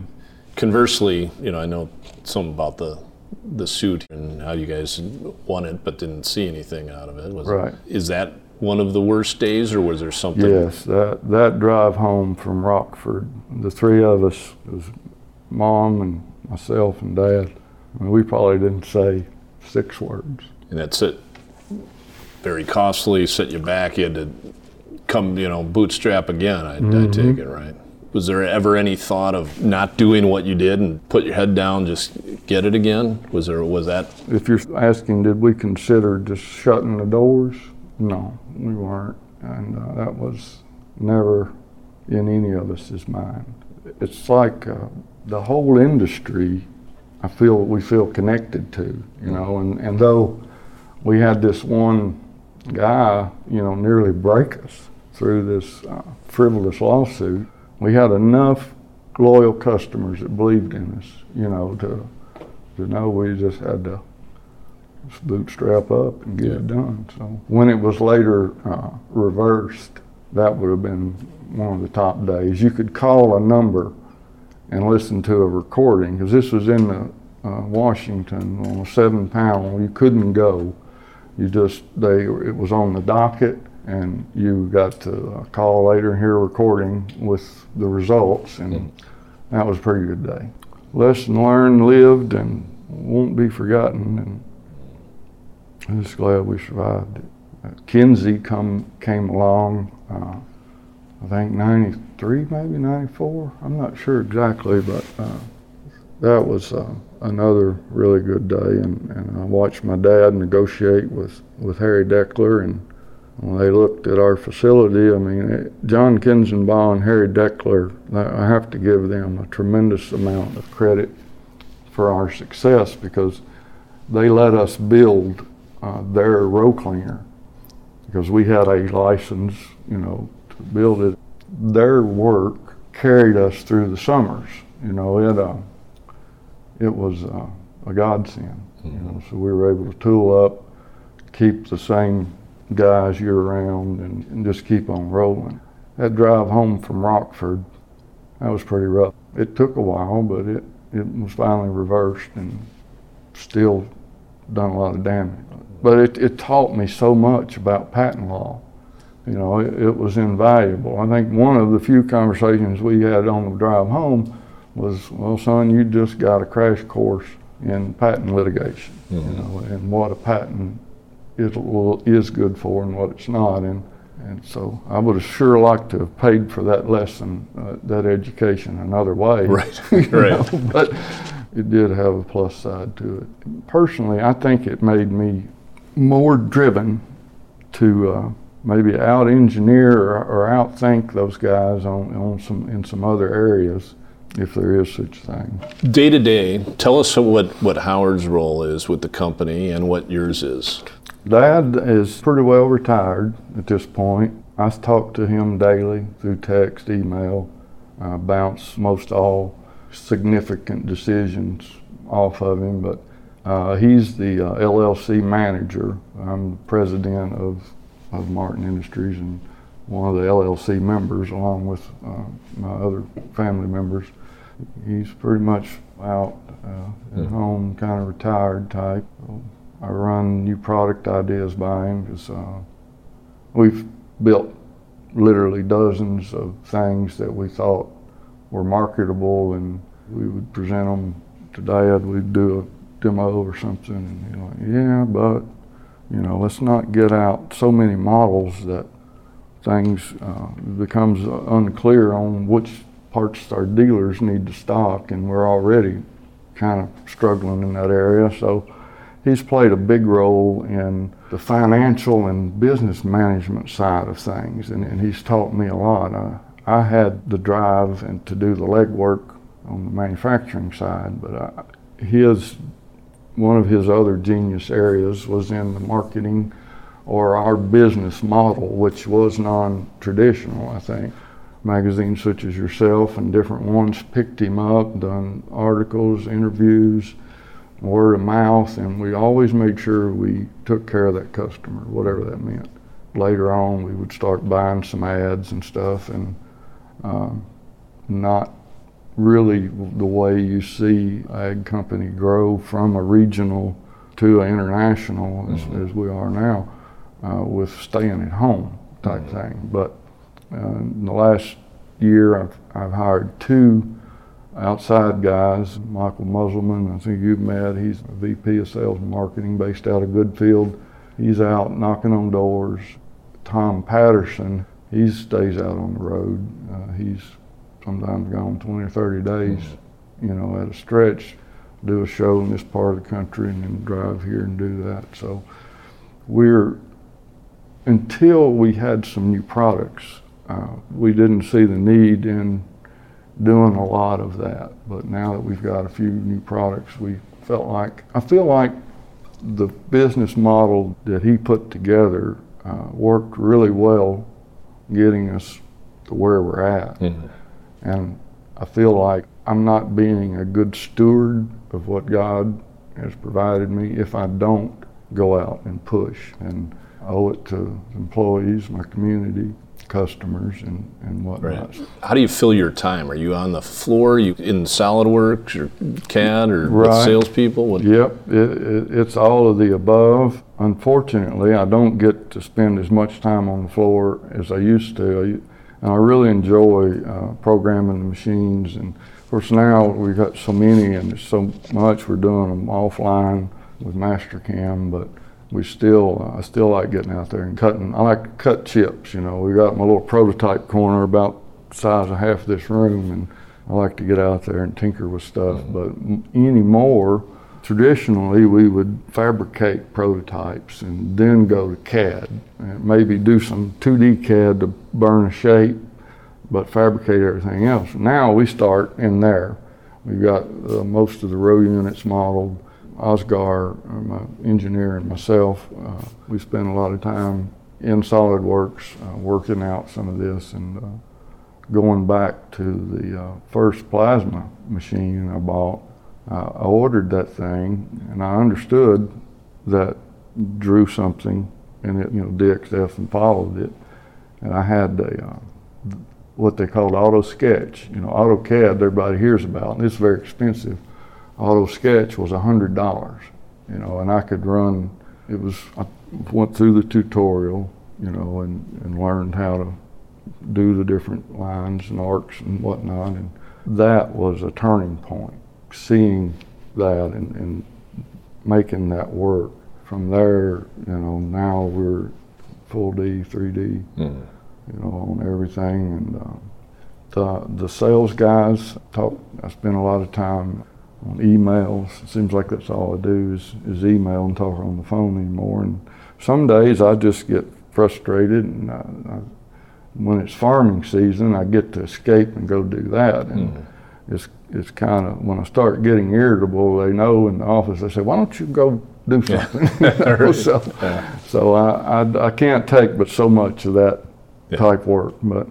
Conversely, you know, I know something about the the suit and how you guys won it but didn't see anything out of it. Was Right. It, is that one of the worst days, or was there something? Yes, that, that drive home from Rockford, the three of us, it was mom and myself and dad, I mean, we probably didn't say six words. And that's it. Very costly. Set you back. You had to come, you know, bootstrap again. I, I take it right. Was there ever any thought of not doing what you did and put your head down, just get it again? Was there? Was that? If you're asking, did we consider just shutting the doors? No, we weren't. And uh, that was never in any of us's mind. It's like uh, the whole industry, I feel we feel connected to, you know, and, and though we had this one guy, you know, nearly break us through this uh, frivolous lawsuit, we had enough loyal customers that believed in us, you know, to, to know we just had to just bootstrap up and get it done. So when it was later uh, reversed, that would have been one of the top days. You could call a number and listen to a recording because this was in the uh, Washington on a seven panel. You couldn't go. You just they it was on the docket and you got to uh, call later and hear a recording with the results and that was a pretty good day. Lesson learned, lived, and won't be forgotten. And I'm just glad we survived it. Uh, Kinze come came along. Uh, I think '93, maybe '94. I'm not sure exactly, but uh, that was uh, another really good day. And, and I watched my dad negotiate with, with Harry Deckler. And when they looked at our facility, I mean, it, John Kinzenbaugh and Harry Deckler, I have to give them a tremendous amount of credit for our success because they let us build uh, their row cleaner because we had a license, you know, to build it. Their work carried us through the summers. You know, it uh, it was uh, a godsend. You know, so we were able to tool up, keep the same guys year round, and, and just keep on rolling. That drive home from Rockford, that was pretty rough. It took a while, but it it was finally reversed and still done a lot of damage. But it, it taught me so much about patent law. You know, it, it was invaluable. I think one of the few conversations we had on the drive home was, well, son, you just got a crash course in patent litigation, you know, and what a patent is, will- is good for and what it's not. And, and so I would have sure liked to have paid for that lesson, uh, that education another way. Right, right. know, But it did have a plus side to it. Personally, I think it made me more driven to uh, maybe out engineer or, or outthink those guys on, on some in some other areas, if there is such a thing. Day to day, tell us what what Howard's role is with the company and what yours is. Dad is pretty well retired at this point. I talk to him daily through text, email, uh, bounce most all significant decisions off of him, but uh, he's the uh, LLC manager. I'm the president of, of Martin Industries and one of the LLC members, along with uh, my other family members. He's pretty much out uh, at home, kind of retired type. I run new product ideas by him because uh, we've built literally dozens of things that we thought were marketable, and we would present them to Dad. We'd do a demo or something, and he's like, "Yeah, but you know, let's not get out so many models that things uh, becomes unclear on which parts our dealers need to stock, and we're already kind of struggling in that area. So he's played a big role in the financial and business management side of things, and, and he's taught me a lot. Uh, I had the drive and to do the legwork on the manufacturing side, but I, his one of his other genius areas was in the marketing or our business model, which was non-traditional, I think. magazines such as yourself and different ones picked him up, done articles, interviews, word of mouth, and we always made sure we took care of that customer, whatever that meant. Later on, we would start buying some ads and stuff, and um, not really the way you see ag company grow from a regional to an international as, mm-hmm. as we are now uh, with staying at home type mm-hmm. thing. But uh, in the last year, I've, I've hired two outside guys. Michael Musselman, I think you've met. He's a VP of Sales and Marketing based out of Goodfield. He's out knocking on doors. Tom Patterson, he stays out on the road. Uh, he's sometimes gone 20 or 30 days, you know, at a stretch, do a show in this part of the country and then drive here and do that. So we're, until we had some new products, uh, we didn't see the need in doing a lot of that. But now that we've got a few new products, we felt like, I feel like the business model that he put together uh, worked really well getting us to where we're at. Mm-hmm. And I feel like I'm not being a good steward of what God has provided me if I don't go out and push. And I owe it to employees, my community, customers and, and whatnot. Right. How do you fill your time? Are you on the floor? Are you in SolidWorks or CAD or right. salespeople? What? Yep, it, it, it's all of the above. Unfortunately, I don't get to spend as much time on the floor as I used to. And I really enjoy uh, programming the machines. And of course, now we've got so many and so much, we're doing them offline with Mastercam. But we still, uh, I still like getting out there and cutting. I like to cut chips. You know, we got my little prototype corner about the size of half this room, and I like to get out there and tinker with stuff. Mm-hmm. But anymore, traditionally we would fabricate prototypes and then go to CAD and maybe do some 2D CAD to burn a shape, but fabricate everything else. Now we start in there. We've got uh, most of the row units modeled Oscar, uh, my engineer, and myself, uh, we spent a lot of time in SolidWorks uh, working out some of this and uh, going back to the uh, first plasma machine I bought. I ordered that thing and I understood that drew something and it, you know, DXF and followed it. And I had a, uh, what they called auto sketch. You know, AutoCAD everybody hears about, and it's very expensive auto sketch was a hundred dollars, you know, and I could run. It was I went through the tutorial, you know, and and learned how to do the different lines and arcs and whatnot, and that was a turning point. Seeing that and, and making that work. From there, you know, now we're full D, 3D, mm. you know, on everything. And uh, the the sales guys talk. I spend a lot of time on emails. It seems like that's all I do is, is email and talk on the phone anymore. And some days I just get frustrated, and I, I, when it's farming season, I get to escape and go do that. And mm-hmm. It's it's kind of when I start getting irritable, they know in the office. They say, "Why don't you go do something?" Yeah. so, yeah. so I, I, I can't take but so much of that yeah. type work. But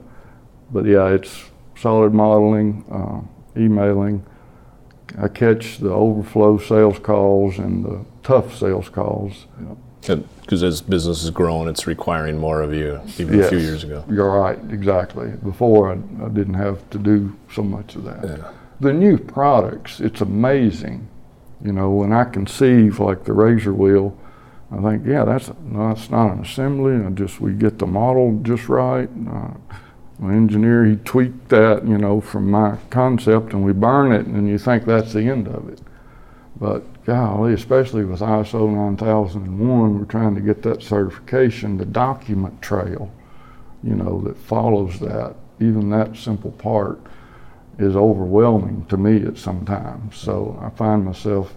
but yeah, it's solid modeling, uh, emailing I catch the overflow sales calls and the tough sales calls. Because as business is growing, it's requiring more of you, even yes, a few years ago. You're right, exactly. Before, I, I didn't have to do so much of that. Yeah. The new products, it's amazing. You know, when I conceive like the razor wheel, I think, yeah, that's no, that's not an assembly. I just we get the model just right. Uh, my engineer, he tweaked that, you know, from my concept, and we burn it, and you think that's the end of it. But golly, especially with ISO 9001, we're trying to get that certification, the document trail, you know, that follows that. Even that simple part is overwhelming to me at some times. So I find myself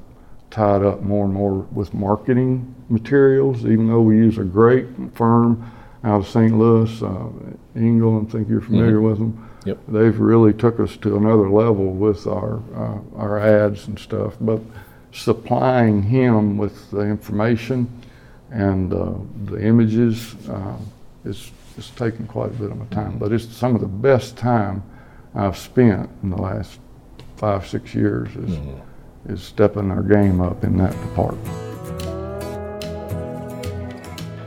tied up more and more with marketing materials, even though we use a great firm out of St. Louis, uh, Engel, I think you're familiar mm-hmm. with them. Yep. They've really took us to another level with our uh, our ads and stuff. But supplying him with the information and uh, the images uh, is it's taken quite a bit of my time, but it's some of the best time I've spent in the last five, six years is, mm-hmm. is stepping our game up in that department.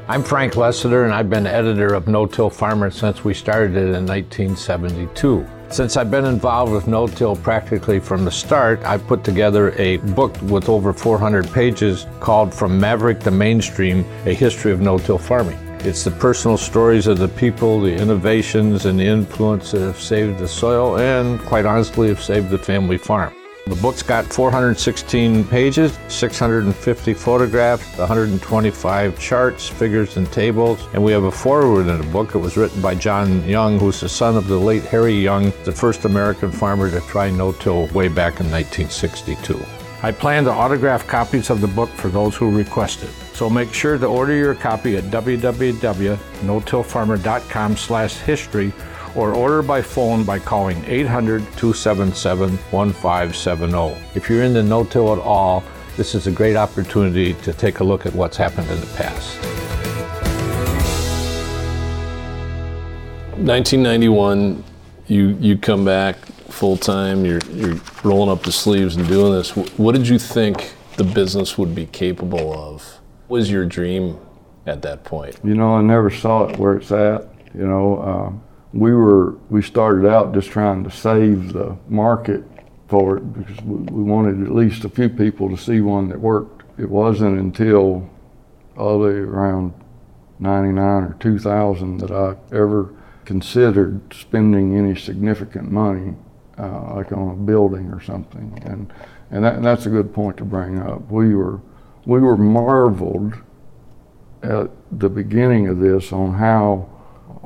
I'm Frank Lessiter, and I've been editor of No Till Farmer since we started it in 1972. Since I've been involved with No Till practically from the start, I put together a book with over 400 pages called From Maverick to Mainstream A History of No Till Farming. It's the personal stories of the people, the innovations, and the influence that have saved the soil and, quite honestly, have saved the family farm. The book's got 416 pages, 650 photographs, 125 charts, figures, and tables. And we have a foreword in the book. It was written by John Young, who's the son of the late Harry Young, the first American farmer to try no-till way back in 1962. I plan to autograph copies of the book for those who request it. So make sure to order your copy at www.notillfarmer.com slash history or order by phone by calling 800-277-1570. If you're in the no-till at all, this is a great opportunity to take a look at what's happened in the past. 1991, you you come back full time. You're you're rolling up the sleeves and doing this. What did you think the business would be capable of? What was your dream at that point? You know, I never saw it where it's at. You know, um, we were we started out just trying to save the market for it because we, wanted at least a few people to see one that worked. It wasn't until early around 99 or 2000 that I ever considered spending any significant money uh, like on a building or something. And, and, that, and that's a good point to bring up. We were, we were marveled at the beginning of this on how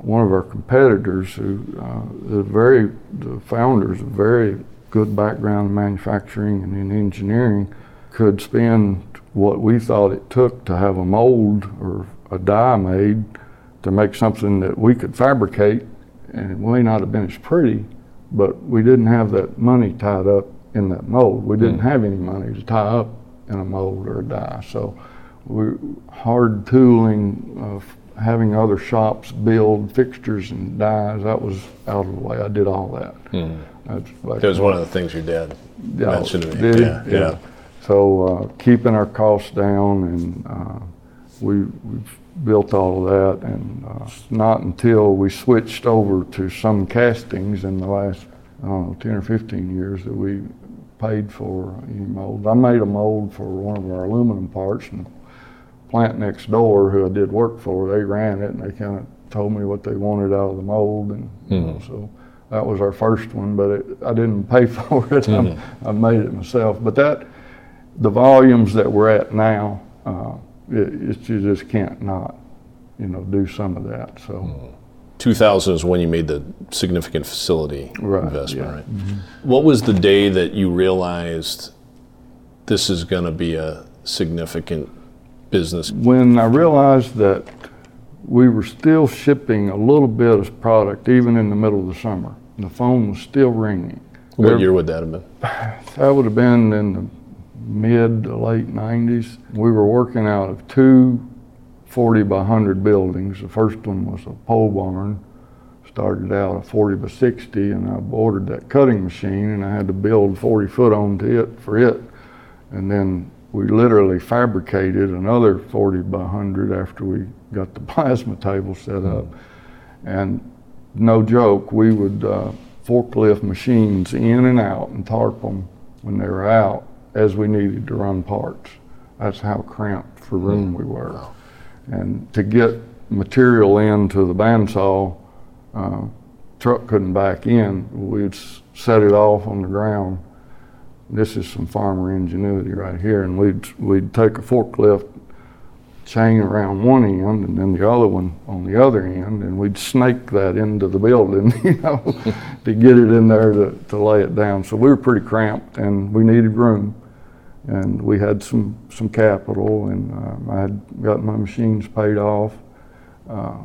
one of our competitors, who uh, the very the founders, a very good background in manufacturing and in engineering, could spend what we thought it took to have a mold or a die made to make something that we could fabricate, and it may not have been as pretty, but we didn't have that money tied up in that mold. We didn't mm. have any money to tie up in a mold or a die. So we hard tooling, uh, having other shops build fixtures and dies, that was out of the way. I did all that. Mm. That was one of the things your dad yeah, mentioned to me. Did, yeah, yeah. yeah. So uh, keeping our costs down, and uh, we, we've built all of that, and uh, not until we switched over to some castings in the last, I don't know, 10 or 15 years that we paid for any mold. I made a mold for one of our aluminum parts, and plant next door, who I did work for, they ran it, and they kind of told me what they wanted out of the mold, and mm-hmm. you know, mm-hmm. so that was our first one, but it, I didn't pay for it. Mm-hmm. I made it myself. But that, the volumes that we're at now, uh, it, you just can't not, you know, do some of that. So. Mm. 2000 is when you made the significant facility right, investment, yeah. right? Mm-hmm. What was the day that you realized this is going to be a significant business? When I realized that we were still shipping a little bit of product even in the middle of the summer. The phone was still ringing. What there, year would that have been? That would have been in the mid to late 90s. We were working out of two 40 by 100 buildings. The first one was a pole barn. Started out a 40 by 60, and I ordered that cutting machine, and I had to build 40 foot onto it for it. And then we literally fabricated another 40 by 100 after we got the plasma table set up. And no joke, we would uh, forklift machines in and out and tarp them when they were out as we needed to run parts. That's how cramped for room we were. And to get material into the bandsaw, uh, truck couldn't back in. We'd set it off on the ground. This is some farmer ingenuity right here. And we'd, we'd take a forklift chain around one end and then the other one on the other end, and we'd snake that into the building, you know, to get it in there to, to lay it down. So we were pretty cramped and we needed room. And we had some, some capital, and uh, I had got my machines paid off. Uh,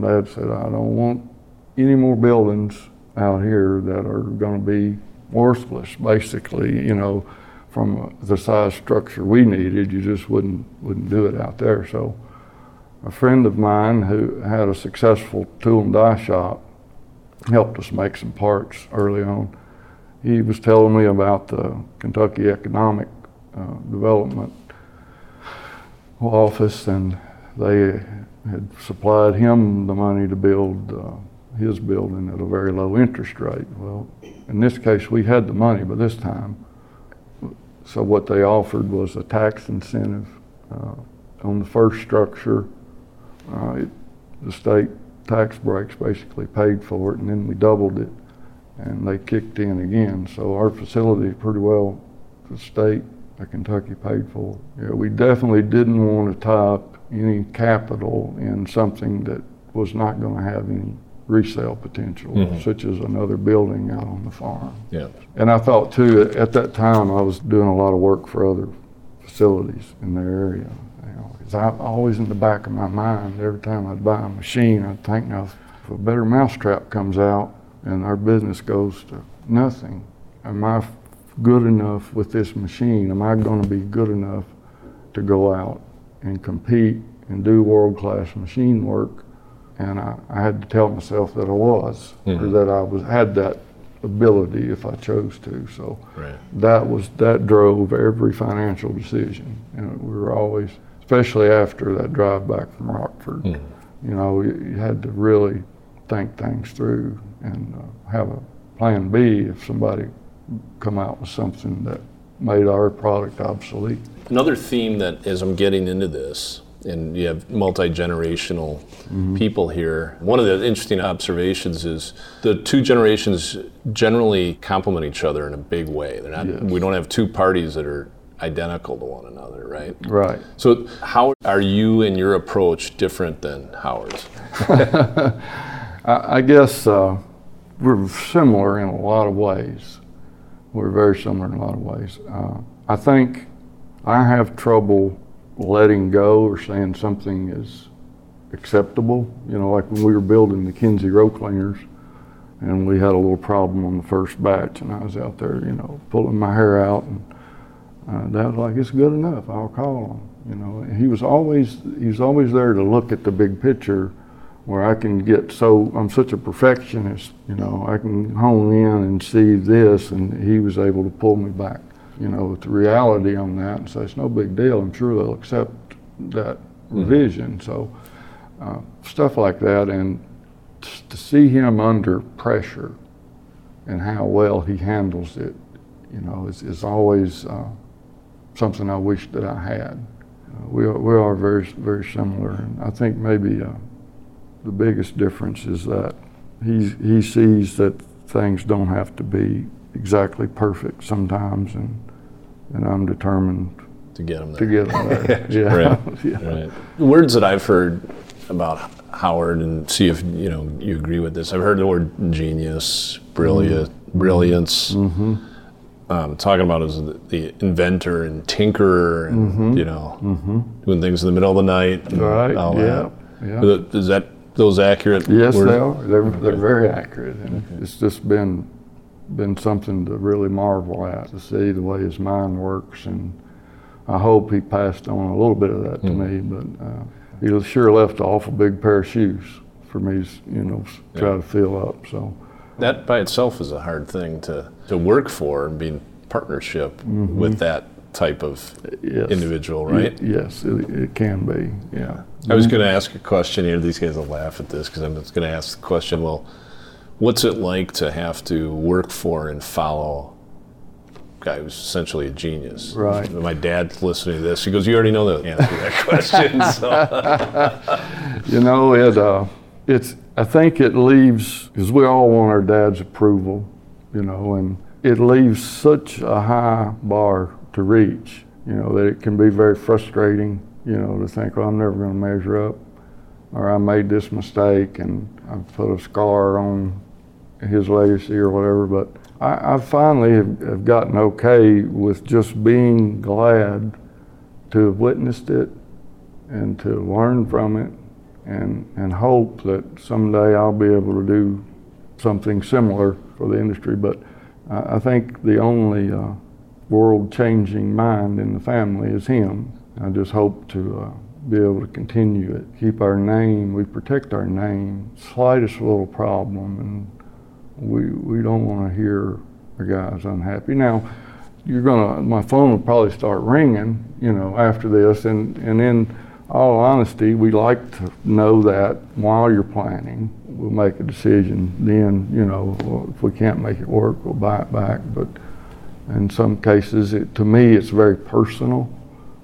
Dad said, I don't want any more buildings out here that are going to be worthless, basically, you know from the size structure we needed, you just wouldn't wouldn't do it out there. So a friend of mine who had a successful tool and die shop helped us make some parts early on. He was telling me about the Kentucky Economic uh, Development Office, and they had supplied him the money to build uh, his building at a very low interest rate. Well, in this case, we had the money by this time. So what they offered was a tax incentive uh, on the first structure. Uh, it, the state tax breaks basically paid for it, and then we doubled it, and they kicked in again. So our facility pretty well, the state of Kentucky paid for. Yeah, we definitely didn't want to tie up any capital in something that was not going to have any resale potential, Mhm. such as another building out on the farm. Yeah. And I thought too, at that time, I was doing a lot of work for other facilities in the area. You know, 'cause I always in the back of my mind, every time I'd buy a machine, I'd think, now, if a better mousetrap comes out and our business goes to nothing, am I good enough with this machine? Am I gonna be good enough to go out and compete and do world-class machine work? And I, I had to tell myself that I was, or Mhm. that I was, had that ability if I chose to, so Right. that was, that drove every financial decision. You know, we were always, especially after that drive back from Rockford, Mhm. you know, you, you had to really think things through and uh, have a plan B if somebody come out with something that made our product obsolete. Another theme that, as I'm getting into this, and you have multi generational people here, one of the interesting observations is the two generations generally complement each other in a big way. They're not, Yes. we don't have two parties that are identical to one another, right? Right. So, how are you and your approach different than Howard's? I, I guess uh, we're similar in a lot of ways. We're very similar in a lot of ways. Uh, I think I have trouble letting go or saying something is acceptable. You know, like when we were building the Kinze row cleaners, and we had a little problem on the first batch, and I was out there, you know, pulling my hair out, and uh, Dad was like, "It's good enough. I'll call him." You know, and he was always he was always there to look at the big picture, where I can get so I'm such a perfectionist. You know, I can hone in and see this, and he was able to pull me back. You know, with the reality on that, and say it's no big deal. I'm sure they'll accept that revision. So uh, stuff like that, and t- to see him under pressure and how well he handles it, you know, is, is always uh, something I wish that I had. Uh, we, are, we are very, very similar, and I think maybe uh, the biggest difference is that he, he sees that things don't have to be exactly perfect sometimes, and, and I'm determined To get them there. to get them there. yeah. Right. yeah. Right. Words that I've heard about Howard, and see if you know you agree with this. I've heard the word genius, brilliant, Mm-hmm. brilliance. Um, talking about as the, the inventor and tinkerer, and you know, doing things in the middle of the night. Mm-hmm. Right, all yeah, that. yeah. Is that those accurate? Yes, words? they are. They're, they're very accurate, and it's just been been something to really marvel at to see the way his mind works, and I hope he passed on a little bit of that to me. But uh, he sure left an awful big pair of shoes for me, to, you know, try to fill up. So That by itself is a hard thing to, to work for and be in partnership with that type of Mm-hmm. yes, individual, right? Y- yes, it, it can be. Yeah. I was going to ask a question here. These guys will laugh at this because I'm just going to ask the question. Well, what's it like to have to work for and follow a guy who's essentially a genius? Right. My dad's listening to this. He goes, "You already know the answer to that question." so, You know, it uh, it's. I think it leaves because we all want our dad's approval, you know, and it leaves such a high bar to reach, you know, that it can be very frustrating, you know, to think, well, I'm never going to measure up, or I made this mistake and I put a scar on his legacy or whatever. But I, I finally have, have gotten okay with just being glad to have witnessed it and to learn from it and, and hope that someday I'll be able to do something similar for the industry. But I, I think the only uh, world changing mind in the family is him. I just hope to uh, be able to continue it, keep our name, we protect our name, slightest little problem, and we, we don't want to hear the guy's unhappy. Now, you're gonna, my phone will probably start ringing, you know, after this, and, and in all honesty, we like to know that while you're planning. We'll make a decision then, you know, if we can't make it work, we'll buy it back. But in some cases, it, to me, it's very personal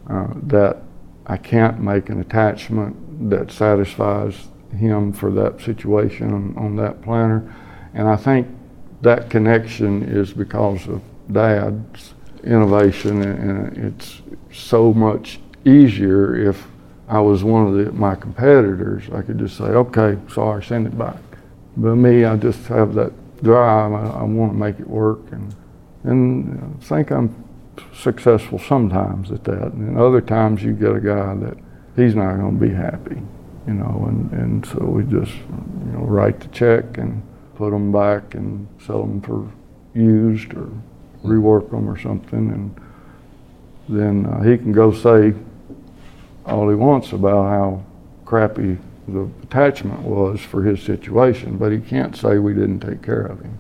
uh, that I can't make an attachment that satisfies him for that situation on, on that planter. And I think that connection is because of Dad's innovation, and it's so much easier if I was one of the, my competitors. I could just say, okay, sorry, send it back. But me, I just have that drive. I, I want to make it work, and and I think I'm successful sometimes at that. And other times you get a guy that he's not going to be happy, you know, and, and so we just, you know, write the check and put them back and sell them for used or rework them or something. And then uh, he can go say all he wants about how crappy the attachment was for his situation, but he can't say we didn't take care of him.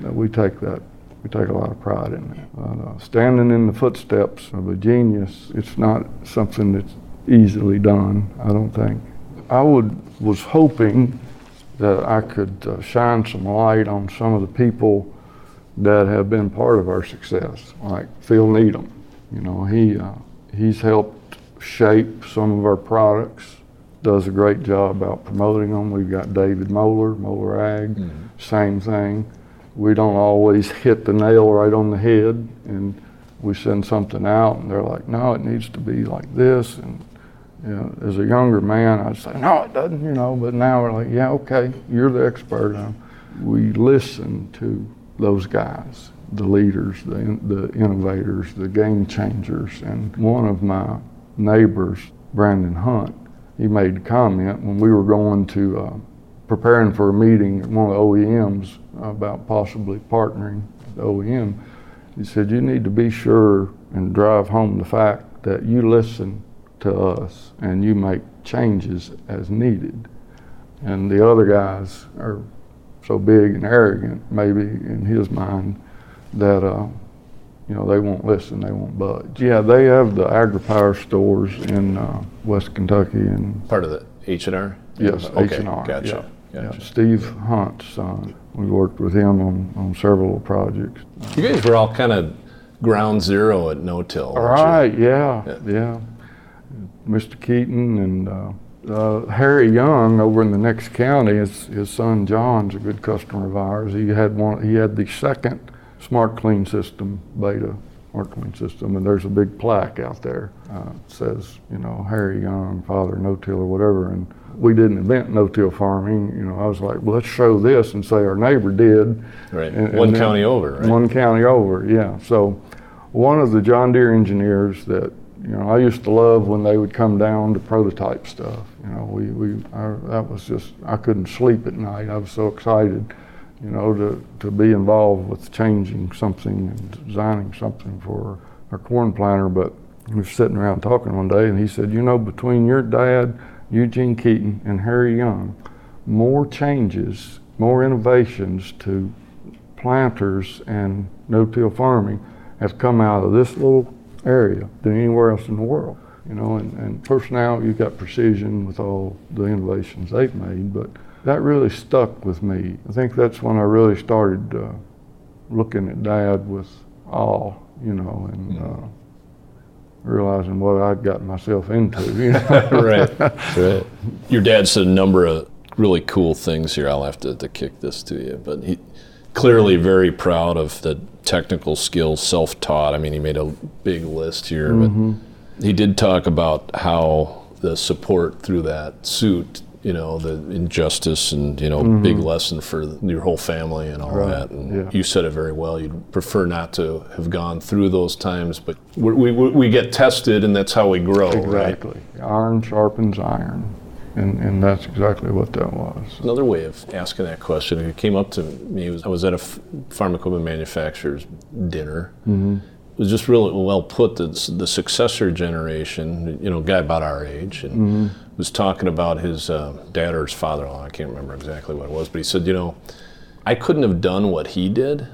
We take that we take a lot of pride in that. Uh, standing in the footsteps of a genius, it's not something that's easily done, I don't think. I would, was hoping that I could uh, shine some light on some of the people that have been part of our success, like Phil Needham. You know, he, uh, he's helped shape some of our products, does a great job about promoting them. We've got David Moeller, Moeller Ag, mm-hmm. same thing we don't always hit the nail right on the head and we send something out and they're like, no, it needs to be like this. And you know, as a younger man, I'd say, no, it doesn't, you know, but now we're like, yeah, okay, you're the expert. we listen to those guys, the leaders, the, the innovators, the game changers. And one of my neighbors, Brandon Hunt, he made a comment when we were going to uh, preparing for a meeting at one of the OEMs about possibly partnering with the OEM. He said, You need to be sure and drive home the fact that you listen to us and you make changes as needed. And the other guys are so big and arrogant, maybe in his mind, that uh, you know they won't listen, they won't budge. Yeah, they have the agri-power stores in uh, West Kentucky and part of the H and R. Yes, okay, H and R. Gotcha. Yeah. Gotcha. Yeah, Steve Hunt's son. We worked with him on, on several projects. You guys were all kind of ground zero at No Till. All right, yeah, yeah, yeah, Mr. Keeton and uh, uh, Harry Young over in the next county. His, his son John's a good customer of ours. He had one. He had the second Smart Clean system beta Smart Clean system, and there's a big plaque out there uh, says, you know, Harry Young, father no till or whatever, and we didn't invent no-till farming. You know, I was like, well, let's show this and say our neighbor did. Right. And, one and county over. Right? One county over. Yeah. So, one of the John Deere engineers that you know I used to love when they would come down to prototype stuff. You know, we we I, that was just I couldn't sleep at night. I was so excited. You know, to, to be involved with changing something and designing something for our corn planter. But we were sitting around talking one day, and he said, "You know, between your dad Eugene Keeton, and Harry Young, more changes, more innovations to planters and no-till farming have come out of this little area than anywhere else in the world. You know, and, and now you've got precision with all the innovations they've made, but that really stuck with me. I think that's when I really started uh, looking at Dad with awe, you know, and uh, realizing what I'd gotten myself into. You know? right, right. Your dad said a number of really cool things here. I'll have to, to kick this to you, but he clearly very proud of the technical skills, self-taught. I mean, he made a big list here, mm-hmm. but he did talk about how the support through that suit you know the injustice and you know mm-hmm. big lesson for your whole family and all right. that and yeah. you said it very well you'd prefer not to have gone through those times but we, we, we get tested and that's how we grow exactly right? iron sharpens iron and, and that's exactly what that was. Another way of asking that question, it came up to me, was I was at a farm equipment manufacturer's dinner, mm-hmm. was just really well put. The, the successor generation, you know, guy about our age, and mm-hmm. was talking about his uh, dad or his father-in-law. I can't remember exactly what it was, but he said, you know, I couldn't have done what he did,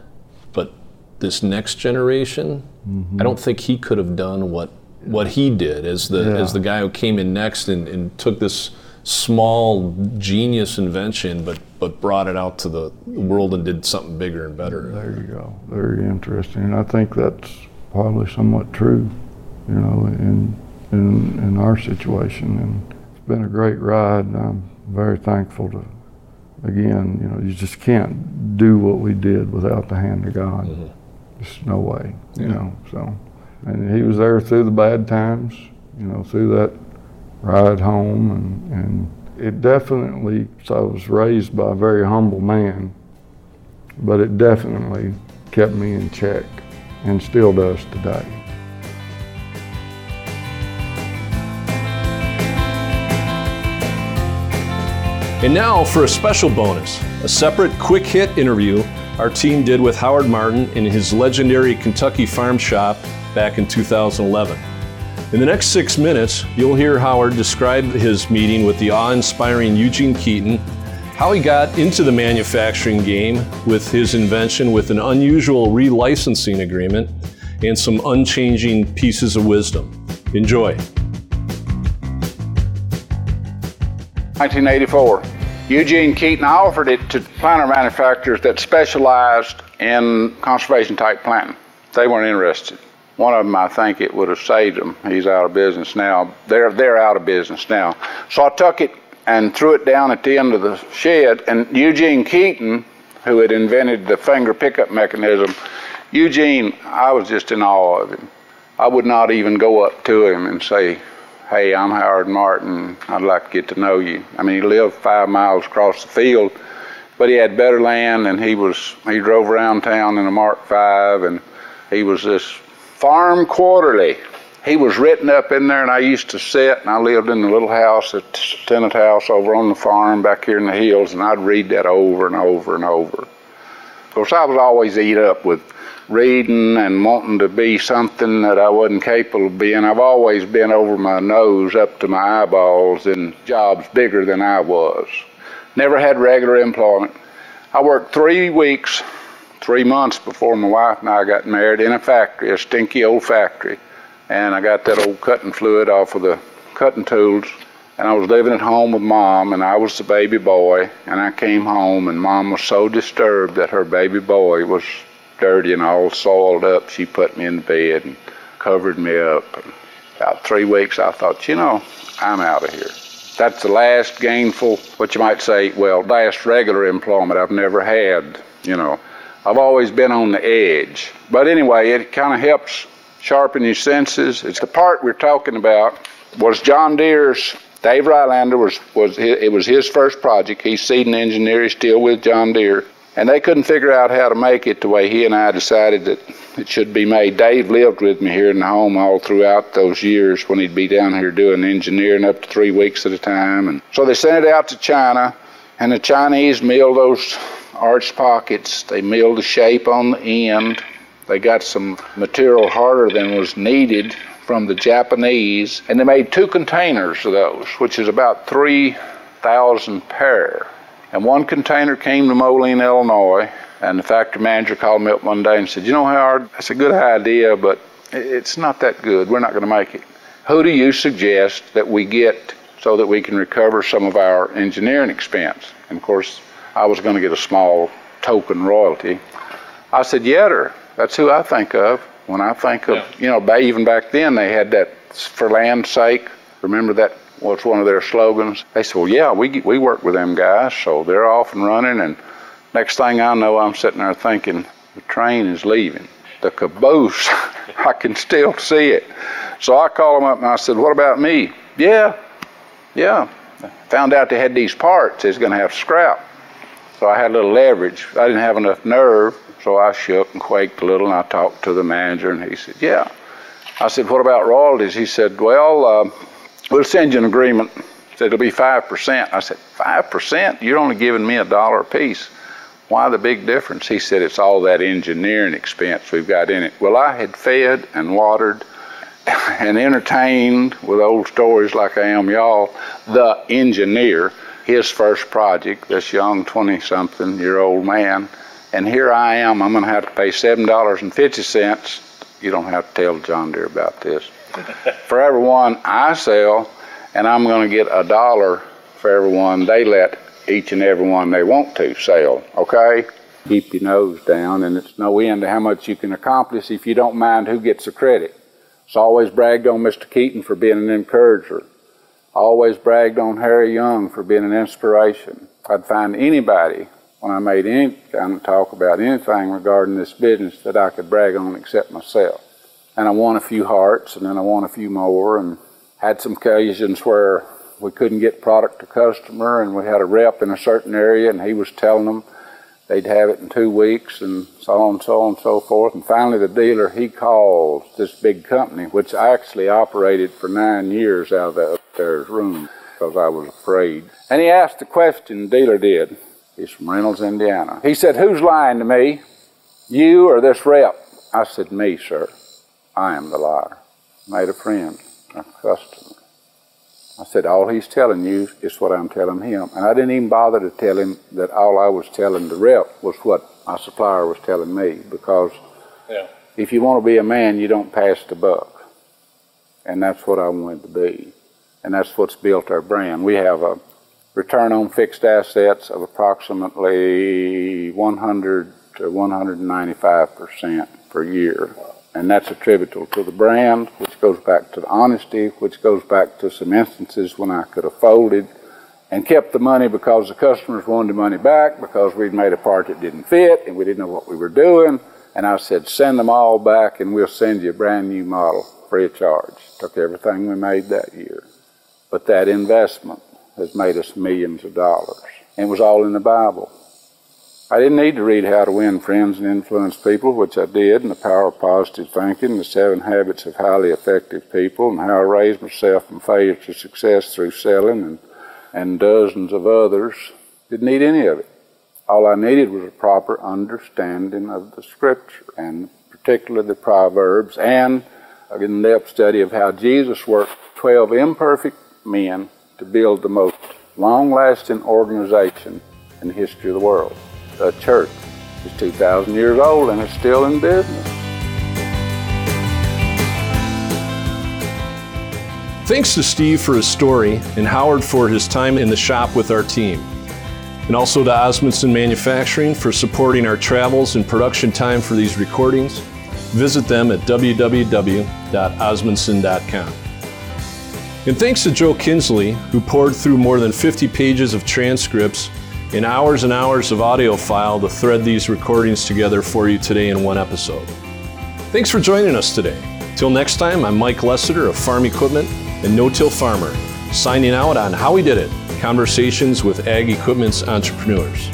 but this next generation, mm-hmm. I don't think he could have done what what he did as the yeah. as the guy who came in next and, and took this small genius invention, but but brought it out to the world and did something bigger and better. There you go. Very interesting. And I think that's probably somewhat true, you know, in in in our situation. And it's been a great ride. And I'm very thankful to. Again, you know, you just can't do what we did without the hand of God. Mm-hmm. Just no way, you know. So, and he was there through the bad times, you know, through that ride home, and and it definitely. So I was raised by a very humble man, but it definitely kept me in check and still does today. And now for a special bonus a separate quick hit interview our team did with Howard Martin in his legendary Kentucky farm shop back in 2011. In the next six minutes, you'll hear Howard describe his meeting with the awe inspiring Eugene Keeton how he got into the manufacturing game with his invention with an unusual relicensing agreement and some unchanging pieces of wisdom. Enjoy. 1984. Eugene Keeton offered it to planter manufacturers that specialized in conservation type planting. They weren't interested. One of them, I think it would have saved him. He's out of business now. They're, they're out of business now. So I took it and threw it down at the end of the shed. And Eugene Keeton, who had invented the finger pickup mechanism, Eugene, I was just in awe of him. I would not even go up to him and say, Hey, I'm Howard Martin. I'd like to get to know you. I mean, he lived five miles across the field, but he had better land, and he was he drove around town in a Mark V, and he was this farm quarterly he was written up in there, and I used to sit, and I lived in the little house, a tenant house over on the farm back here in the hills, and I'd read that over and over and over. Of course, I was always eat up with reading and wanting to be something that I wasn't capable of being. I've always been over my nose up to my eyeballs in jobs bigger than I was. Never had regular employment. I worked three weeks, three months before my wife and I got married in a factory, a stinky old factory and I got that old cutting fluid off of the cutting tools. And I was living at home with mom, and I was the baby boy. And I came home, and mom was so disturbed that her baby boy was dirty and all soiled up. She put me in bed and covered me up. And about three weeks, I thought, you know, I'm out of here. That's the last gainful, what you might say, well, last regular employment I've never had, you know. I've always been on the edge. But anyway, it kind of helps sharpen your senses. It's the part we're talking about was John Deere's. Dave Rylander was was his, it was his first project. He's seeding engineer. He's still with John Deere, and they couldn't figure out how to make it the way he and I decided that it should be made. Dave lived with me here in the home all throughout those years when he'd be down here doing engineering up to three weeks at a time, and so they sent it out to China, and the Chinese milled those arched pockets. They milled the shape on the end they got some material harder than was needed from the Japanese, and they made two containers of those, which is about 3,000 pair. And one container came to Moline, Illinois, and the factory manager called me up one day and said, You know, Howard, that's a good idea, but it's not that good. We're not going to make it. Who do you suggest that we get so that we can recover some of our engineering expense? And of course, I was going to get a small token royalty. I said, Yetter. That's who I think of when I think of, yeah. you know, even back then they had that for land's sake. Remember that was one of their slogans. They said, well, yeah, we, we work with them guys, so they're off and running. And next thing I know, I'm sitting there thinking, the train is leaving. The caboose, I can still see it. So I called them up and I said, what about me? Yeah, yeah. Found out they had these parts, was going to have scrap. So I had a little leverage. I didn't have enough nerve so I shook and quaked a little, and I talked to the manager, and he said, "Yeah." I said, "What about royalties?" He said, "Well, uh, we'll send you an agreement. Said it'll be five percent." I said, five percent? You're only giving me a dollar a piece." why the big difference? He said, it's all that engineering expense we've got in it. Well, I had fed and watered and entertained with old stories like I am y'all, the engineer, his first project, this young 20 something year old man. And here I am, I'm going to have to pay $7.50. You don't have to tell John Deere about this. for every one I sell, and I'm going to get a dollar for every one they let each and every one they want to sell, okay? Keep your nose down, and it's no end to how much you can accomplish if you don't mind who gets the credit. It's always bragged on Mr. Keeton for being an encourager. Always bragged on Harry Young for being an inspiration. I'd find anybody when I made any kind of talk about anything regarding this business that I could brag on except myself. And I won a few hearts, and then I won a few more, and had some occasions where we couldn't get product to customer, and we had a rep in a certain area, and he was telling them they'd have it in two weeks and so on and so on and so forth. And finally, the dealer, he calls this big company, which actually operated for nine years out of that upstairs room because I was afraid. And he asked the question, the dealer did. He's from Reynolds, Indiana. He said, Who's lying to me? You or this rep? I said, Me, sir. I am the liar. Made a friend, a customer. I said, all he's telling you is what I'm telling him. And I didn't even bother to tell him that all I was telling the rep was what my supplier was telling me because yeah. if you want to be a man, you don't pass the buck. And that's what I wanted to be. And that's what's built our brand. We have a return on fixed assets of approximately 100 to 195% per year and that's attributable to the brand, which goes back to the honesty, which goes back to some instances when I could have folded and kept the money because the customers wanted the money back because we'd made a part that didn't fit and we didn't know what we were doing. And I said, send them all back and we'll send you a brand new model free of charge. Took everything we made that year. But that investment has made us millions of dollars. And it was all in the Bible. I didn't need to read How to Win Friends and Influence People, which I did, and The Power of Positive Thinking, The Seven Habits of Highly Effective People, and How I Raised Myself from Failure to Success Through Selling, and, and dozens of others. Didn't need any of it. All I needed was a proper understanding of the Scripture, and particularly the Proverbs, and an in-depth study of how Jesus worked 12 imperfect men to build the most long-lasting organization in the history of the world a church. It's 2,000 years old and it's still in business. Thanks to Steve for his story and Howard for his time in the shop with our team. And also to Osmundson Manufacturing for supporting our travels and production time for these recordings. Visit them at www.osmundson.com. And thanks to Joe Kinsley, who poured through more than 50 pages of transcripts in hours and hours of audio file to thread these recordings together for you today in one episode. Thanks for joining us today. Till next time, I'm Mike Lessiter of Farm Equipment and No Till Farmer, signing out on How We Did It Conversations with Ag Equipment's Entrepreneurs.